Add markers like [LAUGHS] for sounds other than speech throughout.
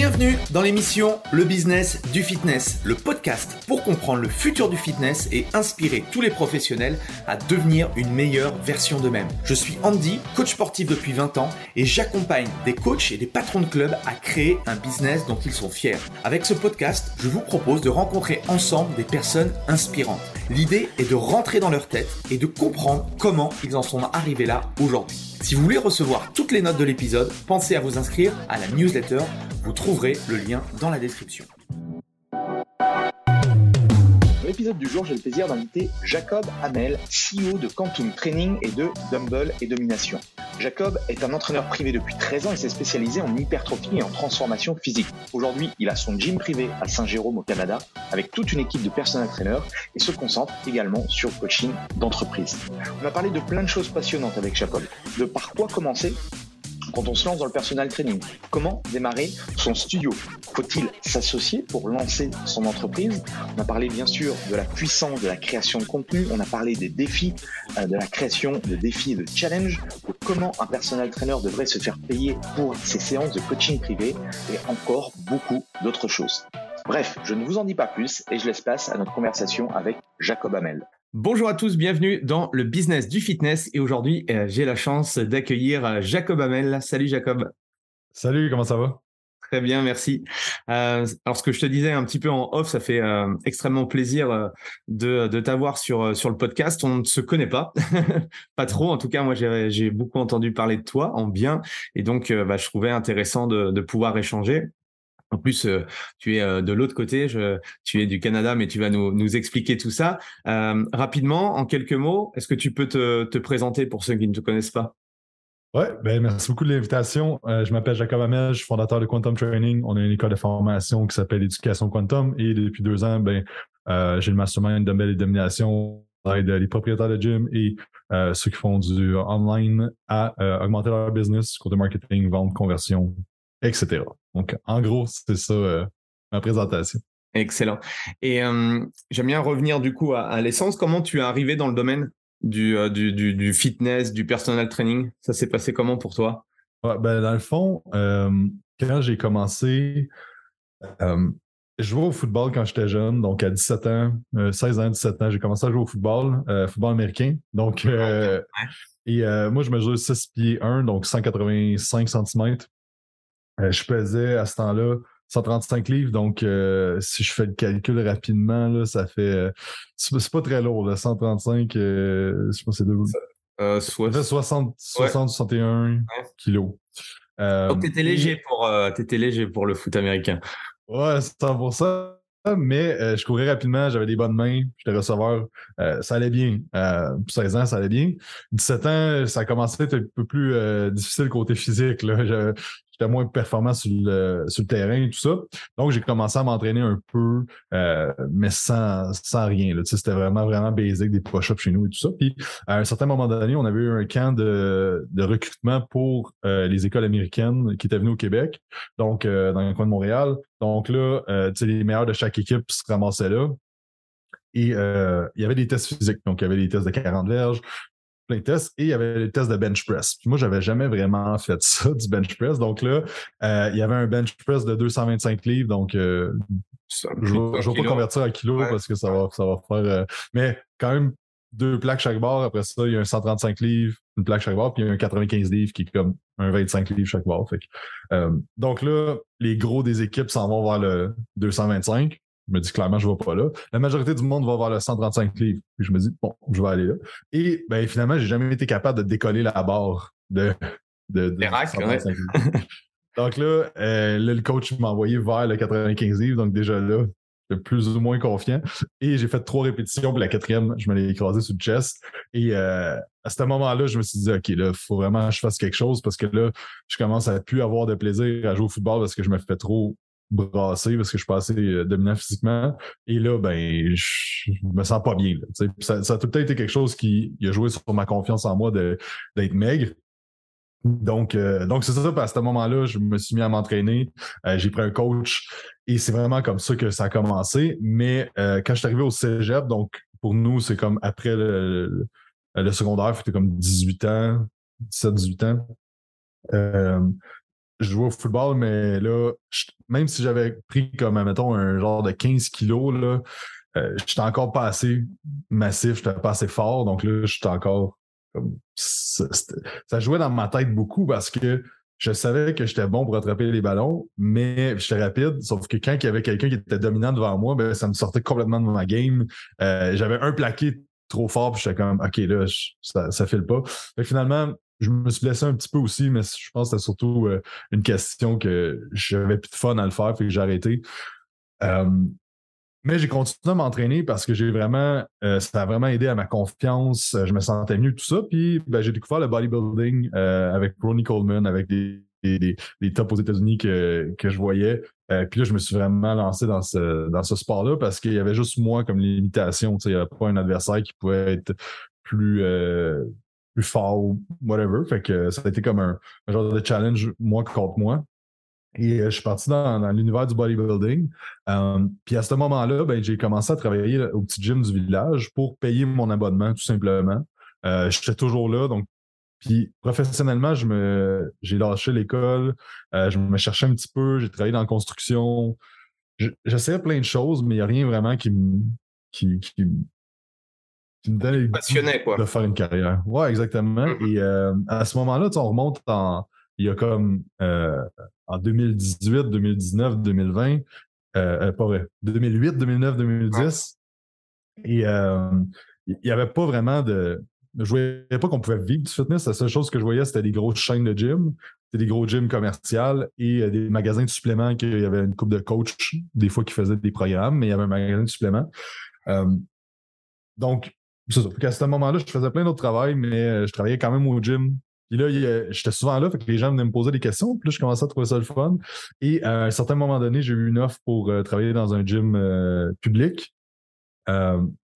Bienvenue dans l'émission Le Business du Fitness, le podcast pour comprendre le futur du fitness et inspirer tous les professionnels à devenir une meilleure version d'eux-mêmes. Je suis Andy, coach sportif depuis 20 ans et j'accompagne des coachs et des patrons de clubs à créer un business dont ils sont fiers. Avec ce podcast, je vous propose de rencontrer ensemble des personnes inspirantes. L'idée est de rentrer dans leur tête et de comprendre comment ils en sont arrivés là aujourd'hui. Si vous voulez recevoir toutes les notes de l'épisode, pensez à vous inscrire à la newsletter. Vous trouverez le lien dans la description. Dans l'épisode du jour, j'ai le plaisir d'inviter Jacob Hamel, CEO de Quantum Training et de Dumble et Domination. Jacob est un entraîneur privé depuis 13 ans et s'est spécialisé en hypertrophie et en transformation physique. Aujourd'hui, il a son gym privé à Saint-Jérôme au Canada avec toute une équipe de personnel traîneurs et se concentre également sur coaching d'entreprise. On a parlé de plein de choses passionnantes avec Jacob, de par quoi commencer? Quand on se lance dans le personal training. Comment démarrer son studio? Faut-il s'associer pour lancer son entreprise? On a parlé bien sûr de la puissance de la création de contenu, on a parlé des défis, euh, de la création de défis de challenge, comment un personal trainer devrait se faire payer pour ses séances de coaching privé et encore beaucoup d'autres choses. Bref, je ne vous en dis pas plus et je laisse place à notre conversation avec Jacob Hamel. Bonjour à tous, bienvenue dans le business du fitness et aujourd'hui euh, j'ai la chance d'accueillir euh, Jacob Hamel. Salut Jacob. Salut, comment ça va? Très bien, merci. Euh, alors ce que je te disais un petit peu en off, ça fait extrêmement plaisir de, t'avoir sur, sur le podcast. On ne se connaît pas, [LAUGHS] pas trop. En tout cas, moi j'ai beaucoup entendu parler de toi en bien et donc bah, je trouvais intéressant de, de pouvoir échanger. En plus, euh, tu es euh, de l'autre côté, je, tu es du Canada, mais tu vas nous, nous expliquer tout ça. Euh, rapidement, en quelques mots, est-ce que tu peux te, te, présenter pour ceux qui ne te connaissent pas? Oui, ben merci beaucoup de l'invitation. je m'appelle Jacob suis fondateur de Quantum Training. On a une école de formation qui s'appelle Éducation Quantum et depuis deux ans, ben, j'ai le mastermind Dumbbell et Domination aide les propriétaires de gym et ceux qui font du online à augmenter leur business, côté marketing, vente, conversion, etc. Donc, en gros, c'est ça euh, ma présentation. Excellent. Et euh, j'aime bien revenir du coup à, l'essence. Comment tu es arrivé dans le domaine du, euh, du, du, fitness, du personal training? Ça s'est passé comment pour toi? Ben, Dans le fond, quand j'ai commencé, je jouais au football quand j'étais jeune, donc à 17 ans, 16 ans, 17 ans, j'ai commencé à jouer au football, football américain. Donc, et moi, je mesure 6 pieds 1, donc 185 cm. Euh, je pesais à ce temps-là 135 livres, donc euh, si je fais le calcul rapidement, là, ça fait. Euh, c'est pas très lourd, là, 135, je pas, c'est deux. Euh, ça fait 60, 60 61 kilos. donc t'étais léger, pour, étais léger pour le foot américain. Ouais, c'est pour ça mais je courais rapidement, j'avais des bonnes mains, j'étais receveur, ça allait bien. 16 ans, ça allait bien. 17 ans, ça a commencé à être un peu plus difficile côté physique. Là j'étais moins performant sur le, sur le terrain et tout ça. Donc, j'ai commencé à m'entraîner un peu, euh, mais sans, sans rien. C'était vraiment, vraiment basic, des push-ups chez nous et tout ça. Puis, à un certain moment donné, on avait eu un camp de, de recrutement pour euh, les écoles américaines qui étaient venues au Québec, donc euh, dans le coin de Montréal. Donc là, les meilleurs de chaque équipe se ramassaient là. Et il y avait des tests physiques. Donc, il y avait des tests de 40 verges, plein de tests et il y avait les tests de bench press. Puis moi, j'avais jamais vraiment fait ça, du bench press. Donc là, euh, il y avait un bench press de 225 livres. Donc, euh, je ne vais pas convertir en kilos parce que ça va, ça va faire. Euh, mais quand même, deux plaques chaque barre. Après ça, il y a un 135 livres, une plaque chaque barre, puis il y a un 95 livres qui est comme un 25 livres chaque barre. Fait donc là, les gros des équipes s'en vont vers le 225. Je me dis clairement, je ne vais pas là. La majorité du monde va voir le 135 livres. Puis je me dis, bon, je vais aller là. Et ben, finalement, j'ai jamais été capable de décoller la barre de, de, de racks, Donc là, euh, là, le coach m'a envoyé vers le 95 livres. Donc déjà là, plus ou moins confiant. Et j'ai fait trois répétitions. Puis la quatrième, je me l'ai écrasé sur le chest. Et euh, à ce moment-là, je me suis dit, OK, là, il faut vraiment que je fasse quelque chose parce que là, je commence à plus avoir de plaisir à jouer au football parce que je me fais trop brassé parce que je suis pas assez euh, dominant physiquement. Et là, ben, je, me sens pas bien. ça, ça, a tout le temps été quelque chose qui a joué sur ma confiance en moi d'être maigre. Donc, euh, donc c'est ça. À ce moment-là, je me suis mis à m'entraîner. Euh, j'ai pris un coach et c'est vraiment comme ça que ça a commencé. Mais quand je suis arrivé au cégep, donc pour nous, c'est comme après le, secondaire, c'était comme 18 ans, 17-18 ans. Je jouais au football, mais là, même si j'avais pris comme, mettons, un genre de 15 kilos, là, euh, j'étais encore pas assez massif, j'étais pas assez fort. Donc là, j'étais encore comme. Ça, jouait dans ma tête beaucoup parce que je savais que j'étais bon pour attraper les ballons, mais j'étais rapide. Sauf que quand il y avait quelqu'un qui était dominant devant moi, ben, ça me sortait complètement de ma game. Euh, j'avais un plaqué trop fort, puis j'étais comme OK, là, ça, ça file pas. finalement, je me suis blessé un petit peu aussi, mais je pense que c'était surtout euh, une question que j'avais plus de fun à le faire, fait que j'ai arrêté. Euh, mais j'ai continué à m'entraîner parce que j'ai vraiment, euh, ça a vraiment aidé à ma confiance. Je me sentais mieux, tout ça. Puis ben, j'ai découvert le bodybuilding avec Ronnie Coleman, avec des, des, tops aux États-Unis que, que je voyais. puis là, je me suis vraiment lancé dans ce, dans ce sport-là parce qu'il y avait juste moi comme limitation. Il n'y avait pas un adversaire qui pouvait être plus, plus fort ou whatever. Fait que ça a été comme un, genre de challenge moi contre moi. Et euh, je suis parti dans, l'univers du bodybuilding. Euh, puis à ce moment-là, ben, j'ai commencé à travailler au petit gym du village pour payer mon abonnement, tout simplement. Euh, J'étais toujours là, donc puis professionnellement, je me j'ai lâché l'école, euh, je me cherchais un petit peu, j'ai travaillé dans la construction. J'essayais plein de choses, mais il n'y a rien vraiment qui me qui, qui, tu me passionné, quoi. de faire une carrière. Ouais, exactement. Mm-hmm. Et euh, à ce moment-là, on remonte en. Il y a comme euh, en 2018, 2019, 2020, euh, pas vrai, 2008, 2009, 2010. Et euh, il n'y avait pas vraiment de. Je voyais pas qu'on pouvait vivre du fitness. La seule chose que je voyais, c'était des grosses chaînes de gym. C'était des gros gyms commerciaux et des magasins de suppléments qu'il y avait une coupe de coach, des fois qui faisaient des programmes, mais il y avait un magasin de suppléments. donc, c'est ça. À ce moment-là, je faisais plein d'autres travail, mais euh, je travaillais quand même au gym. Puis là, j'étais souvent là, fait que les gens venaient me poser des questions. Puis là, je commençais à trouver ça le fun. Et à un certain moment donné, j'ai eu une offre pour euh, travailler dans un gym euh, public,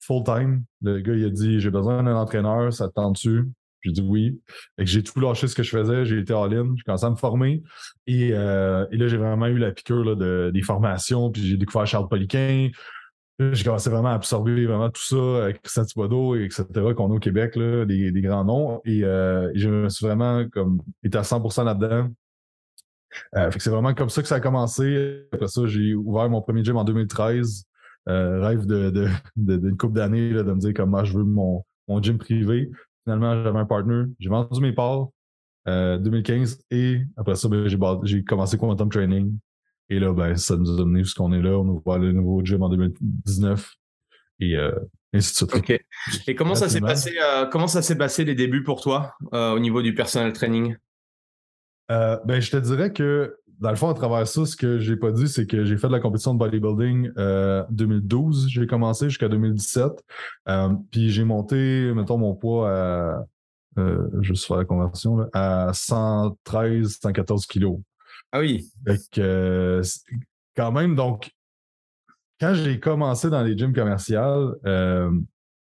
full-time. Le gars, il a dit J'ai besoin d'un entraîneur, ça te tente-tu? J'ai dit oui. Fait que j'ai tout lâché ce que je faisais, j'ai été all-in, j'ai commencé à me former. Et, là, j'ai vraiment eu la piqûre de, des formations, puis j'ai découvert Charles Poliquin, j'ai commencé vraiment à absorber vraiment tout ça, avec Christian Thibodeau, etc., qu'on a au Québec, là, des, grands noms. Et euh, je me suis vraiment comme été à 100% là-dedans. Euh, c'est vraiment comme ça que ça a commencé. Après ça, j'ai ouvert mon premier gym en 2013. Euh, rêve de, de, d'une couple d'années de me dire comment je veux mon, mon gym privé. Finalement, j'avais un partner. J'ai vendu mes parts 2015 et après ça, ben, j'ai commencé Quantum Training et là, ben, ça nous a amené jusqu'on est là. On ouvre le nouveau gym en 2019 et euh, ainsi de suite. OK. Et comment ça s'est passé, euh, comment ça s'est passé les débuts pour toi euh, au niveau du personal training? ben, je te dirais que dans le fond, à travers ça, ce que j'ai pas dit, c'est que j'ai fait de la compétition de bodybuilding euh, 2012. J'ai commencé jusqu'à 2017. puis j'ai monté, mettons, mon poids à, juste faire la conversion, là, à 113, 114 kilos. Ah oui. Euh, quand même, donc, quand j'ai commencé dans les gyms commerciaux, euh,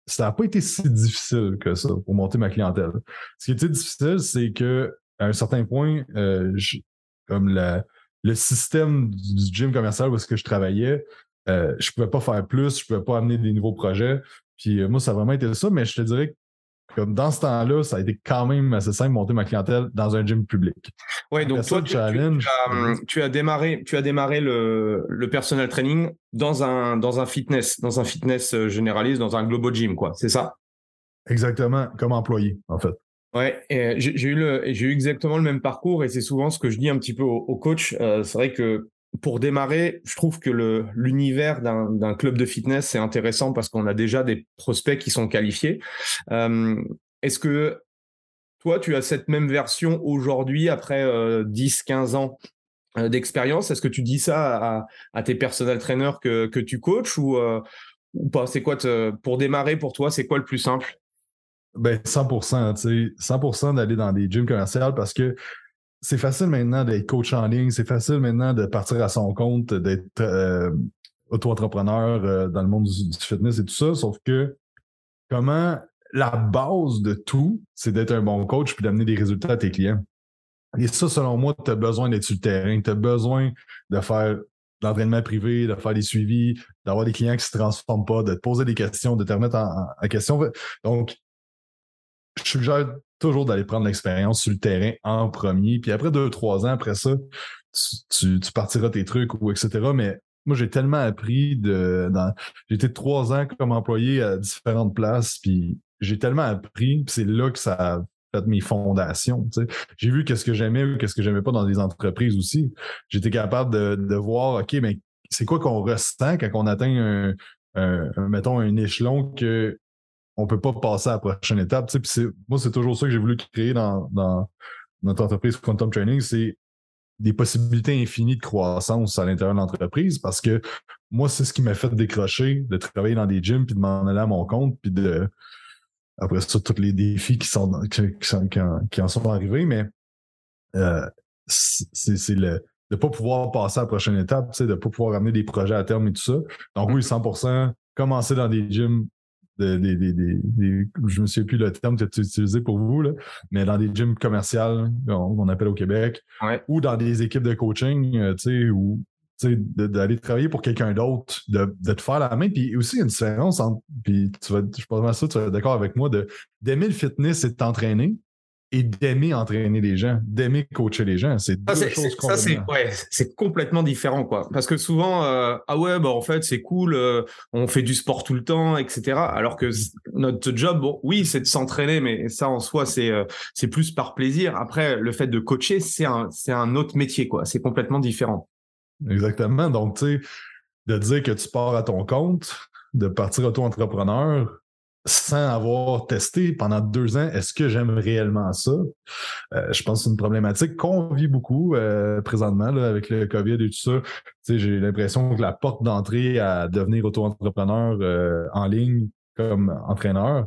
ça n'a pas été si difficile que ça pour monter ma clientèle. Ce qui était difficile, c'est que à un certain point, euh, comme le système du gym commercial où est-ce que je travaillais, je je pouvais pas faire plus, je pouvais pas amener des nouveaux projets. Puis moi, ça a vraiment été ça, mais je te dirais que comme dans ce temps-là, ça a été quand même assez simple de monter ma clientèle dans un gym public. Oui, donc toi, tu, as, démarré, tu as démarré le, le personal training dans un, dans un fitness, dans un fitness euh, généraliste, dans un Globo Gym, quoi. C'est ça? Exactement, comme employé, en fait. Ouais, j'ai eu, le, j'ai eu exactement le même parcours et c'est souvent ce que je dis un petit peu aux, coachs. Euh, c'est vrai que pour démarrer, je trouve que le, l'univers d'un, club de fitness, c'est intéressant parce qu'on a déjà des prospects qui sont qualifiés. Euh, est-ce que toi, tu as cette même version aujourd'hui, après 10-15 euh, ans euh, d'expérience? Est-ce que tu dis ça à, tes personnels trainers que, que tu coaches ou, ou pas? C'est quoi pour démarrer pour toi C'est quoi le plus simple? Ben 100%, tu sais, 100% d'aller dans des gyms commerciaux parce que c'est facile maintenant d'être coach en ligne, c'est facile maintenant de partir à son compte, d'être euh, auto-entrepreneur euh, dans le monde du, fitness et tout ça, sauf que comment la base de tout, c'est d'être un bon coach puis d'amener des résultats à tes clients. Et ça, selon moi, tu as besoin d'être sur le terrain, tu as besoin de faire de l'entraînement privé, de faire des suivis, d'avoir des clients qui se transforment pas, de te poser des questions, de te remettre en, en question. Donc, je suggère toujours d'aller prendre l'expérience sur le terrain en premier. Puis après deux, trois ans, après ça, tu, partiras tes trucs ou etc. Mais moi, j'ai tellement appris de. J'ai été trois ans comme employé à différentes places, puis j'ai tellement appris, puis c'est là que ça a fait mes fondations. J'ai vu qu'est-ce que j'aimais ou qu'est-ce que j'aimais pas dans des entreprises aussi. J'étais capable de, voir, OK, mais c'est quoi qu'on ressent quand on atteint un, mettons, un échelon que on peut pas passer à la prochaine étape. moi, c'est toujours ça que j'ai voulu créer dans, dans notre entreprise Quantum Training, c'est des possibilités infinies de croissance à l'intérieur de l'entreprise parce que moi, c'est ce qui m'a fait décrocher, de travailler dans des gyms puis de m'en aller à mon compte, puis de après ça, tous les défis qui sont qui, en, sont arrivés, mais euh, c'est le de ne pas pouvoir passer à la prochaine étape, de ne pas pouvoir amener des projets à terme et tout ça. Donc oui, 100%, commencer dans des gyms des, des, des, je me souviens plus le terme que tu utilisé pour vous, là, mais dans des gyms commerciaux, on, appelle au Québec, ou dans des équipes de coaching, euh, tu sais, ou d'aller travailler pour quelqu'un d'autre, de, de, te faire la main. Puis aussi, il y a une différence entre, puis tu vas, je pense que ça, tu vas être d'accord avec moi, d'aimer le fitness et de t'entraîner, et d'aimer entraîner les gens, d'aimer coacher les gens. C'est deux choses Ça, c'est ouais, complètement différent. quoi. Parce que souvent, euh, ah ouais, bah, en fait, c'est cool, euh, on fait du sport tout le temps, etc. Alors que notre job, bon, oui, c'est de s'entraîner, mais ça, en soi, c'est euh, c'est plus par plaisir. Après, le fait de coacher, c'est un, un autre métier. quoi. C'est complètement différent. Exactement. Donc, tu sais, de dire que tu pars à ton compte, de partir auto-entrepreneur, sans avoir testé pendant deux ans, est-ce que j'aime réellement ça? Euh, je pense que c'est une problématique qu'on vit beaucoup euh, présentement avec le COVID et tout ça. J'ai l'impression que la porte d'entrée à devenir auto-entrepreneur euh, en ligne comme entraîneur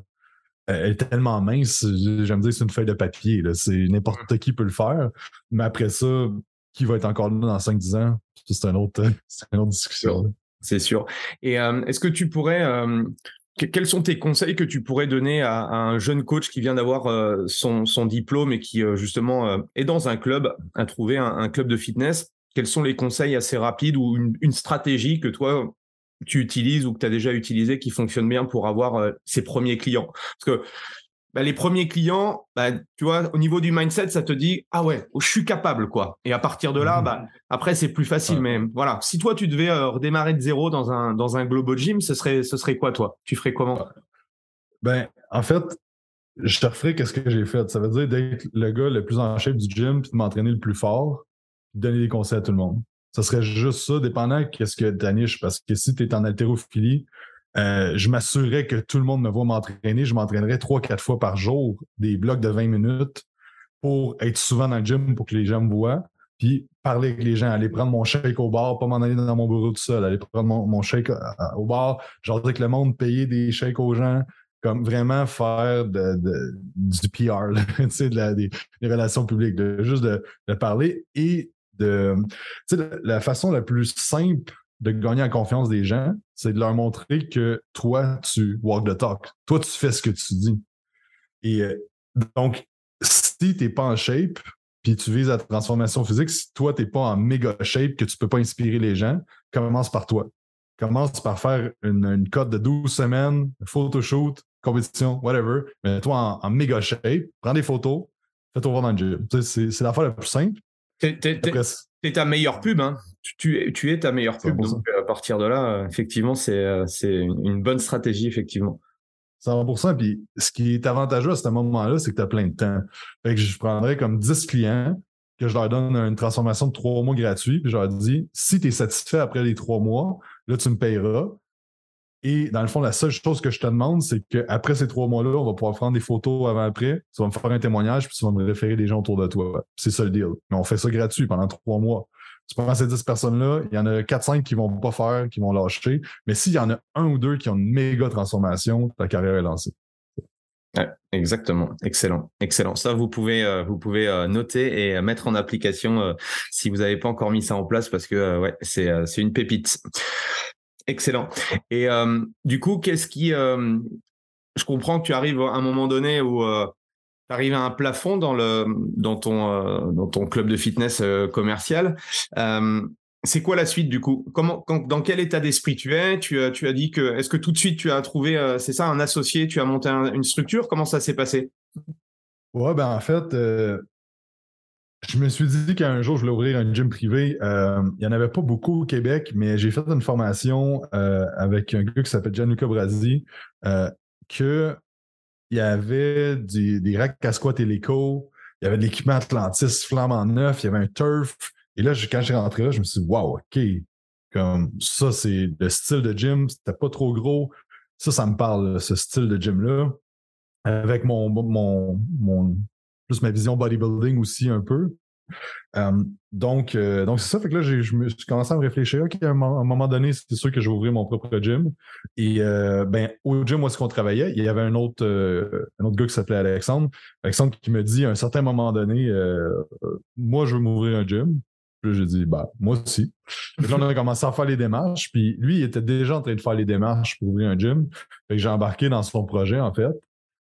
est tellement mince. J'aime dire c'est une feuille de papier. C'est n'importe qui peut le faire. Mais après ça, qui va être encore là dans 5-10 ans? [LAUGHS] C'est une autre discussion. C'est sûr. Et est-ce que tu pourrais quels sont tes conseils que tu pourrais donner à, un jeune coach qui vient d'avoir euh, son, diplôme et qui euh, justement euh, est dans un club, à trouver un, club de fitness? Quels sont les conseils assez rapides ou une, stratégie que toi tu utilises ou que tu as déjà utilisé qui fonctionne bien pour avoir ses premiers clients? Parce que bah, les premiers clients, bah, tu vois, au niveau du mindset, ça te dit ah ouais, je suis capable quoi. Et à partir de là, mmh. bah, après c'est plus facile. Mais voilà, si toi tu devais euh, redémarrer de zéro dans un dans un global gym, ce serait ce serait quoi toi? Tu ferais comment? Ben en fait, je te referais qu'est-ce que j'ai fait. Ça veut dire d'être le gars le plus en shape du gym, puis de m'entraîner le plus fort, puis de donner des conseils à tout le monde. Ça serait juste ça, dépendant qu'est-ce que ta niche. Parce que si tu es en haltérophilie, euh, je m'assurerais que tout le monde me voit m'entraîner. Je m'entraînerais trois, quatre fois par jour, des blocs de 20 minutes pour être souvent dans le gym pour que les gens me voient. Puis parler avec les gens, aller prendre mon shake au bar, pas m'en aller dans mon bureau tout seul, aller prendre mon, shake euh, au bar, genre que le monde payer des shakes aux gens, comme vraiment faire du PR, [LAUGHS] des, relations publiques, juste de, parler et de la façon la plus simple de gagner la confiance des gens, c'est de leur montrer que toi, tu walk the talk. Toi, tu fais ce que tu dis. Et euh, donc, si tu n'es pas en shape, puis tu vises la transformation physique, si toi, tu n'es pas en méga shape, que tu ne peux pas inspirer les gens, commence par toi. Commence par faire une, une cote de 12 semaines, photoshoot, compétition, whatever. Mais toi, en, méga shape, prends des photos, fais-toi voir dans le gym. C'est l'affaire la plus simple. C'est ta meilleure pub, hein. Tu, es, tu es ta meilleure pub. Donc à partir de là, euh, effectivement, euh, c'est une bonne stratégie, effectivement. 100%. Puis ce qui est avantageux à ce moment-là, c'est que tu as plein de temps. Fait que je prendrais comme 10 clients que je leur donne une transformation de trois mois gratuit, puis je leur dis si tu es satisfait après les trois mois, là, tu me payeras. Et dans le fond, la seule chose que je te demande, c'est qu'après ces trois mois-là, on va pouvoir prendre des photos avant-après. Tu vas me faire un témoignage, puis tu vas me référer des gens autour de toi. C'est ça le deal. Mais on fait ça gratuit pendant trois mois. Tu prends ces 10 personnes-là, il y en a 4-5 qui vont pas faire, qui vont lâcher. Mais s'il y en a un ou deux qui ont une méga transformation, ta carrière est lancée. exactement. Excellent. Excellent. Ça, vous pouvez, euh, vous pouvez euh, noter et mettre en application euh, si vous n'avez pas encore mis ça en place parce que ouais, c'est une pépite. Excellent. Et euh, du coup, qu'est-ce qui... Euh, je comprends que tu arrives à un moment donné où euh, arrives à un plafond dans, le, dans, ton, dans ton club de fitness commercial. c'est quoi la suite du coup? Comment, Dans quel état d'esprit tu es? Tu, tu as dit que... Est-ce que tout de suite tu as trouvé, c'est ça, un associé Tu as monté une structure? Comment ça s'est passé? Ouais, ben en fait, euh, je me suis dit qu'un jour, je voulais ouvrir un gym privé. Euh, il n'y en avait pas beaucoup au Québec, mais j'ai fait une formation euh, avec un gars qui s'appelle Gianluca Brasi, que il y avait des, racks à squat hélico, il y avait de l'équipement Atlantis flamant neuf, il y avait un turf. Et là, quand j'ai rentré là, je me suis dit, wow, OK, comme ça, c'est le style de gym, c'était pas trop gros. Ça, ça me parle, ce style de gym-là. Avec mon, mon, mon, plus ma vision bodybuilding aussi un peu. Euh, donc, euh, donc c'est ça. Fait que là, je me suis commencé à me réfléchir. OK, à un, moment donné, c'était sûr que je vais ouvrir mon propre gym. Et euh, ben, au gym où est-ce qu'on travaillait, il y avait un autre, un autre gars qui s'appelait Alexandre. Alexandre qui me dit à un certain moment donné, moi, je veux m'ouvrir un gym. Puis j'ai dit, bah, moi aussi. Puis là, on a commencé à faire les démarches. Puis lui, il était déjà en train de faire les démarches pour ouvrir un gym. Fait que j'ai embarqué dans son projet, en fait.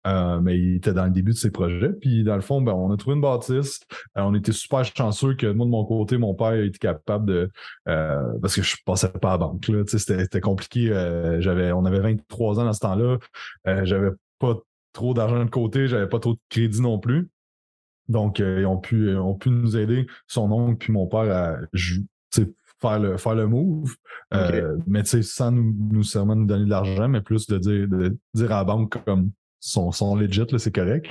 Euh, mais il était dans le début de ses projets. Puis dans le fond, ben, on a trouvé une bâtisse. Euh, on était super chanceux que moi, de mon côté, mon père était capable de. Euh, parce que je passais pas à la banque. C'était compliqué. j'avais, on avait 23 ans dans ce temps-là. j'avais pas trop d'argent de côté, j'avais pas trop de crédit non plus. Donc, ils, ont pu, ont pu nous aider, son oncle puis mon père, à faire le, faire le move. mais sans nous, nous seulement nous donner de l'argent, mais plus de dire, de dire à la banque comme sont, sont legit, c'est correct.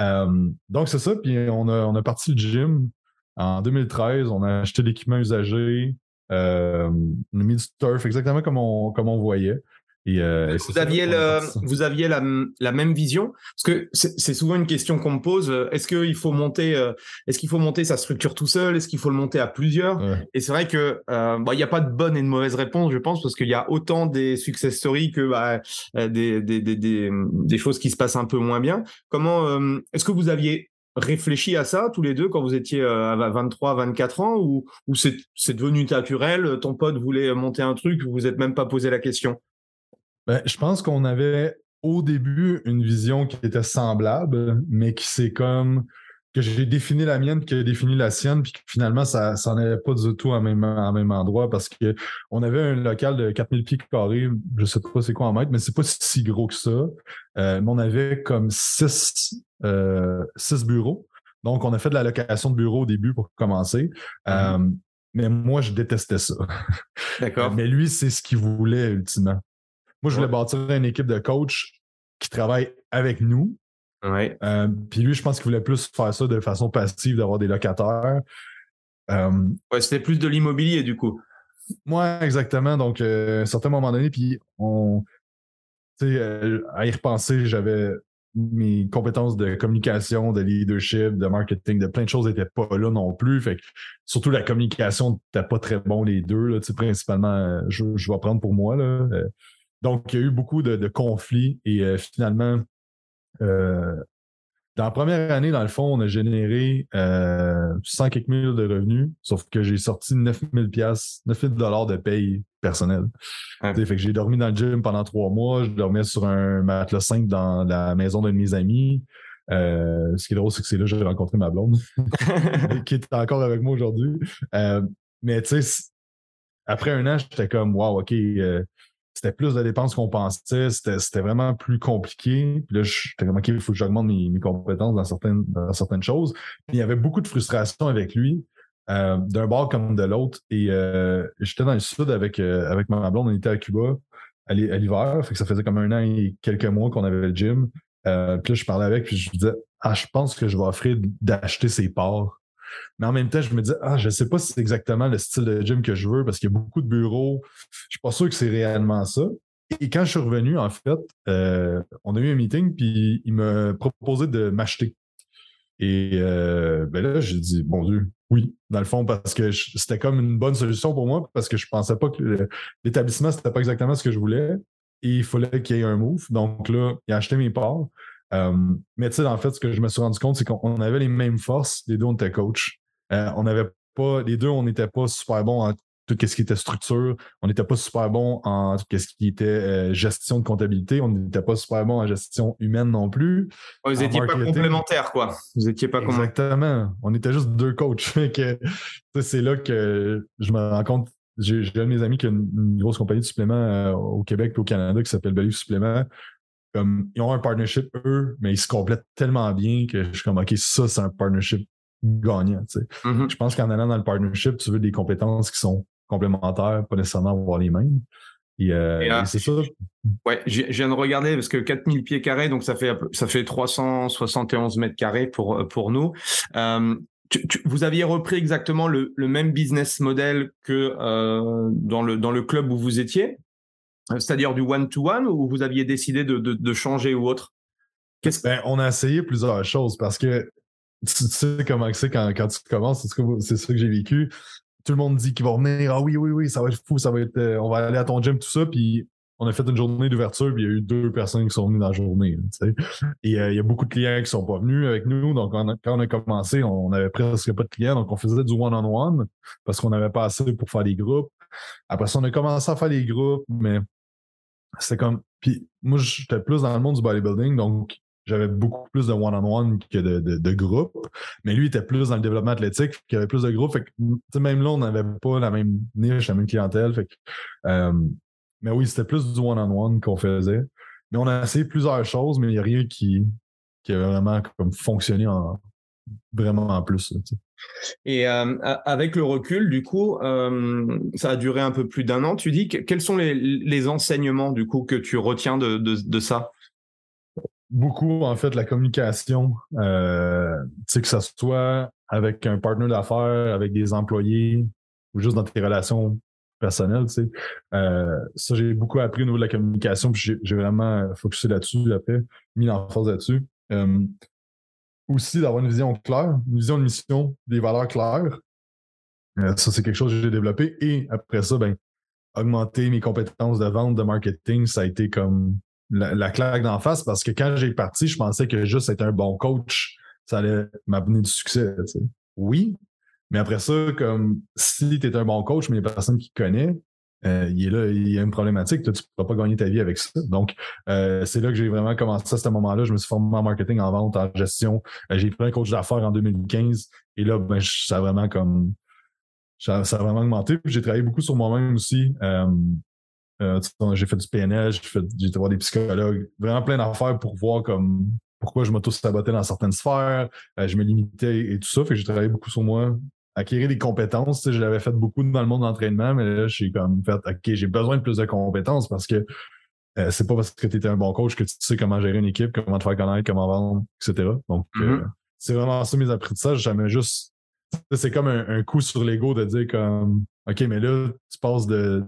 Euh, donc, c'est ça. Puis, on a, on a parti le gym en 2013. On a acheté l'équipement usagé. Euh, on a mis du turf exactement comme on, comme on voyait. Euh, vous, aviez vous aviez la, même vision? Parce que c'est souvent une question qu'on me pose. Est-ce qu'il faut monter euh, Est-ce qu'il faut monter sa structure tout seul? Est-ce qu'il faut le monter à plusieurs? Et c'est vrai que euh, bah, il n'y a pas de bonne et de mauvaise réponse, je pense, parce qu'il y a autant des success stories que bah, des, des, des, des, choses qui se passent un peu moins bien. Comment Est-ce que vous aviez réfléchi à ça tous les deux quand vous étiez à 23, 24 ans ou, ou c'est devenu naturel Ton pote voulait monter un truc, vous vous êtes même pas posé la question? Ben, je pense qu'on avait au début une vision qui était semblable, mais qui s'est comme que j'ai défini la mienne, qui a défini la sienne, puis que finalement, ça n'en allait pas du tout à même, même endroit parce qu'on avait un local de 4000 pieds carrés, je sais pas c'est quoi en mètre, mais c'est pas si gros que ça. Euh, mais on avait comme six, euh, six bureaux. Donc, on a fait de la location de bureaux au début pour commencer. Mm-hmm. Euh, mais moi, je détestais ça. D'accord. [LAUGHS] mais lui, c'est ce qu'il voulait ultimement. Moi, je voulais bâtir une équipe de coachs qui travaille avec nous. Ouais. Euh, puis lui, je pense qu'il voulait plus faire ça de façon passive, d'avoir des locataires. Euh, ouais, c'était plus de l'immobilier du coup. Moi, exactement. Donc, euh, à un certain moment donné, puis on, tu sais, à y repenser, j'avais mes compétences de communication, de leadership, de marketing, de plein de choses n'étaient pas là non plus. Fait que, surtout la communication n'était pas très bon les deux. Là, principalement, je, je vais prendre pour moi. Là. Donc, il y a eu beaucoup de, conflits et euh, finalement, euh, dans la première année, dans le fond, on a généré euh, 100 quelques mille de revenus, sauf que j'ai sorti 9000 pièces, 9000 dollars de paye personnelle. Fait que j'ai dormi dans le gym pendant trois mois, je dormais sur un matelas simple dans la maison d'un de mes amis. Euh, ce qui est drôle, c'est que c'est là que j'ai rencontré ma blonde, [LAUGHS] qui est encore avec moi aujourd'hui. Euh, mais tu sais, après un an, j'étais comme, wow, OK, c'était plus de dépenses qu'on pensait, c'était vraiment plus compliqué. Puis là, j'étais comme, OK, il faut que j'augmente mes, compétences dans certaines, dans certaines choses. Il y avait beaucoup de frustration avec lui, euh, d'un bord comme de l'autre. Et euh, j'étais dans le sud avec, euh, avec ma blonde, on était à Cuba à l'hiver, fait que ça faisait comme un an et quelques mois qu'on avait le gym. puis là, je parlais avec, puis je disais, ah, je pense que je vais offrir d'acheter ses parts mais en même temps, je me dis, ah, je ne sais pas si c'est exactement le style de gym que je veux parce qu'il y a beaucoup de bureaux. Je ne suis pas sûr que c'est réellement ça. Et quand je suis revenu, en fait, euh, on a eu un meeting, puis il m'a proposé de m'acheter. Et euh, ben là, j'ai dit, bon Dieu, oui, dans le fond, parce que c'était comme une bonne solution pour moi, parce que je pensais pas que l'établissement, c'était pas exactement ce que je voulais. Et il fallait qu'il y ait un move. Donc là, il a acheté mes parts. Euh, mais tu sais, en fait, ce que je me suis rendu compte, c'est qu'on avait les mêmes forces. Les deux, on était coach. Euh, on n'avait pas, les deux, on n'était pas super bons en tout ce qui était structure. On n'était pas super bons en tout ce qui était euh, gestion de comptabilité. On n'était pas super bons en gestion humaine non plus. vous n'étiez pas complémentaires, quoi. Vous n'étiez pas Exactement. On était juste deux coachs. [LAUGHS] c'est là que je me rends compte. J'ai un de mes amis qui a une, grosse compagnie de suppléments au Québec et au Canada qui s'appelle Value Supplément comme, ils ont un partnership, eux, mais ils se complètent tellement bien que je suis comme, OK, ça, c'est un partnership gagnant. Mm-hmm. Je pense qu'en allant dans le partnership, tu veux des compétences qui sont complémentaires, pas nécessairement avoir les mêmes. Et, euh, c'est ça. Ouais, je viens de regarder parce que 4000 pieds carrés, donc ça fait ça fait 371 mètres carrés pour pour nous. Euh, vous aviez repris exactement le, le même business model que euh, dans le dans le club où vous étiez, c'est-à-dire du one to one, ou vous aviez décidé de, de, changer ou autre? Ben, on a essayé plusieurs choses parce que tu sais comment c'est quand, quand tu commences, c'est ça que j'ai vécu tout le monde dit qu'ils vont revenir. Ah oui, oui, oui, ça va être fou, ça va être. Euh, on va aller à ton gym, tout ça. Puis on a fait une journée d'ouverture, puis il y a eu deux personnes qui sont venues dans la journée. Et euh, il y a beaucoup de clients qui sont pas venus avec nous. Donc, quand on a commencé, on n'avait presque pas de clients. Donc, on faisait du one-on-one parce qu'on n'avait pas assez pour faire des groupes. Après ça, on a commencé à faire des groupes, mais c'était comme. Puis moi, j'étais plus dans le monde du bodybuilding. Donc, j'avais beaucoup plus de one-on-one que de, de, groupe. Mais lui, il était plus dans le développement athlétique, il y avait plus de que, même là, on n'avait pas la même niche, la même clientèle. Euh, mais oui, c'était plus du one-on-one qu'on faisait. Mais on a essayé plusieurs choses, mais il n'y a rien qui, qui avait vraiment comme fonctionné en, vraiment en plus. Et euh, avec le recul, du coup, euh, ça a duré un peu plus d'un an. Tu dis quels sont les, enseignements du coup que tu retiens de, ça? Beaucoup, en fait, la communication. Euh, que ça soit avec un partenaire d'affaires, avec des employés, ou juste dans tes relations personnelles, tu sais. Ça, j'ai beaucoup appris au niveau de la communication, puis j'ai vraiment focusé là-dessus après, mis l'emphase là-dessus. Aussi, d'avoir une vision claire, une vision de mission, des valeurs claires. Euh, ça, c'est quelque chose que j'ai développé. Et après ça, ben, augmenter mes compétences de vente, de marketing, ça a été comme la, claque d'en face parce que quand j'ai parti, je pensais que juste être un bon coach, ça allait m'amener du succès. Oui, mais après ça, comme si tu es un bon coach, mais il y a personne qui connaît, euh, il est là, il y a une problématique, tu ne pourras pas gagner ta vie avec ça. Donc, euh, c'est là que j'ai vraiment commencé à ce moment-là. Je me suis formé en marketing, en vente, en gestion. Euh, j'ai pris un coach d'affaires en 2015. Et là, ben, ça a vraiment comme ça, a vraiment augmenté. J'ai travaillé beaucoup sur moi-même aussi. J'ai fait du PNL, j'ai été voir des psychologues, vraiment plein d'affaires pour voir comme pourquoi je m'auto-sabotais dans certaines sphères, je me limitais et tout ça. Fait que j'ai travaillé beaucoup sur moi, acquérir des compétences. Je l'avais fait beaucoup dans le monde d'entraînement, mais là, j'ai comme fait OK, j'ai besoin de plus de compétences parce que euh, c'est pas parce que tu étais un bon coach que tu sais comment gérer une équipe, comment te faire connaître, comment vendre, etc. Donc, mm-hmm. c'est vraiment ça mes apprentissages. Jamais juste. C'est comme un coup sur l'ego de dire comme OK, mais là, tu passes de,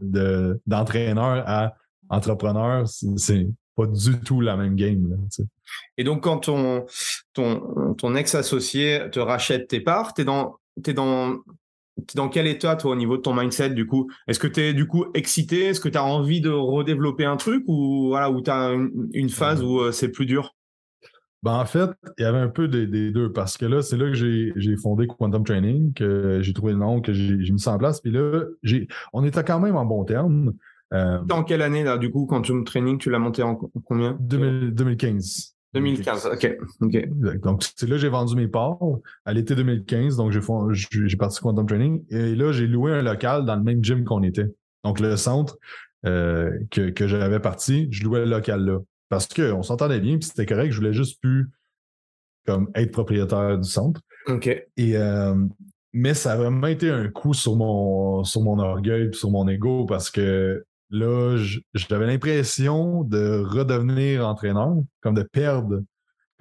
d'entraîneur à entrepreneur, c'est pas du tout la même game. Et donc, quand ton, ton, ton ex-associé te rachète tes parts, tu es dans, es dans, dans quel état, toi, au niveau de ton mindset, du coup? Est-ce que tu es, du coup, excité? Est-ce que tu as envie de redévelopper un truc ou voilà, tu as une, phase où euh, c'est plus dur? Ben, en fait, il y avait un peu des, deux parce que là, c'est là que j'ai fondé Quantum Training, que j'ai trouvé le nom, que j'ai mis ça en place. Puis là, on était quand même en bon terme. Euh, Dans quelle année, là, du coup, Quantum Training, tu l'as monté en combien? 2015. 2015, OK. Donc, c'est là que j'ai vendu mes parts à l'été 2015. Donc, j'ai parti Quantum Training. Et là, j'ai loué un local dans le même gym qu'on était. Donc, le centre euh, que, que j'avais parti, je louais le local là. Parce qu'on s'entendait bien, puis c'était correct. Je voulais juste plus comme être propriétaire du centre. OK. Et, euh, mais ça a vraiment été un coup sur mon, sur mon orgueil et sur mon ego parce que là, j'avais l'impression de redevenir entraîneur, comme de perdre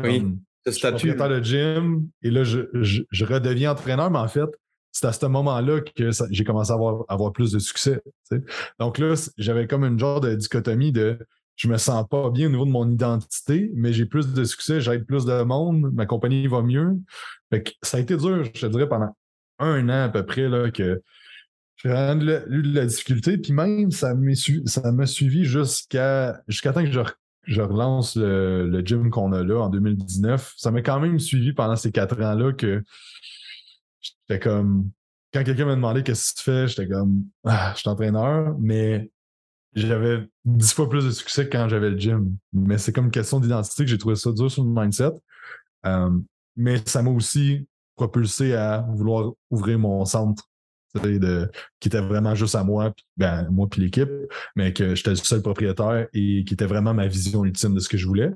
oui, ce statut. de gym. Et là, je, je, redeviens entraîneur, mais en fait, c'est à ce moment-là que j'ai commencé à avoir, avoir plus de succès. Donc là, j'avais comme une genre de dichotomie de je me sens pas bien au niveau de mon identité, mais j'ai plus de succès, j'aide plus de monde, ma compagnie va mieux. ça a été dur, je te dirais, pendant un an à peu près, là, que j'ai eu de la difficulté. Puis même, ça m'a suivi jusqu'à jusqu'à temps que je, relance le, gym qu'on a là en 2019. Ça m'a quand même suivi pendant ces quatre ans-là que j'étais comme. Quand quelqu'un m'a demandé qu'est-ce que tu fais, j'étais comme ah, je suis entraîneur, mais j'avais dix fois plus de succès quand j'avais le gym. Mais c'est comme une question d'identité que j'ai trouvé ça dur sur le mindset. Euh, mais ça m'a aussi propulsé à vouloir ouvrir mon centre de, qui était vraiment juste à moi, ben, moi puis l'équipe, mais que j'étais le seul propriétaire et qui était vraiment ma vision ultime de ce que je voulais.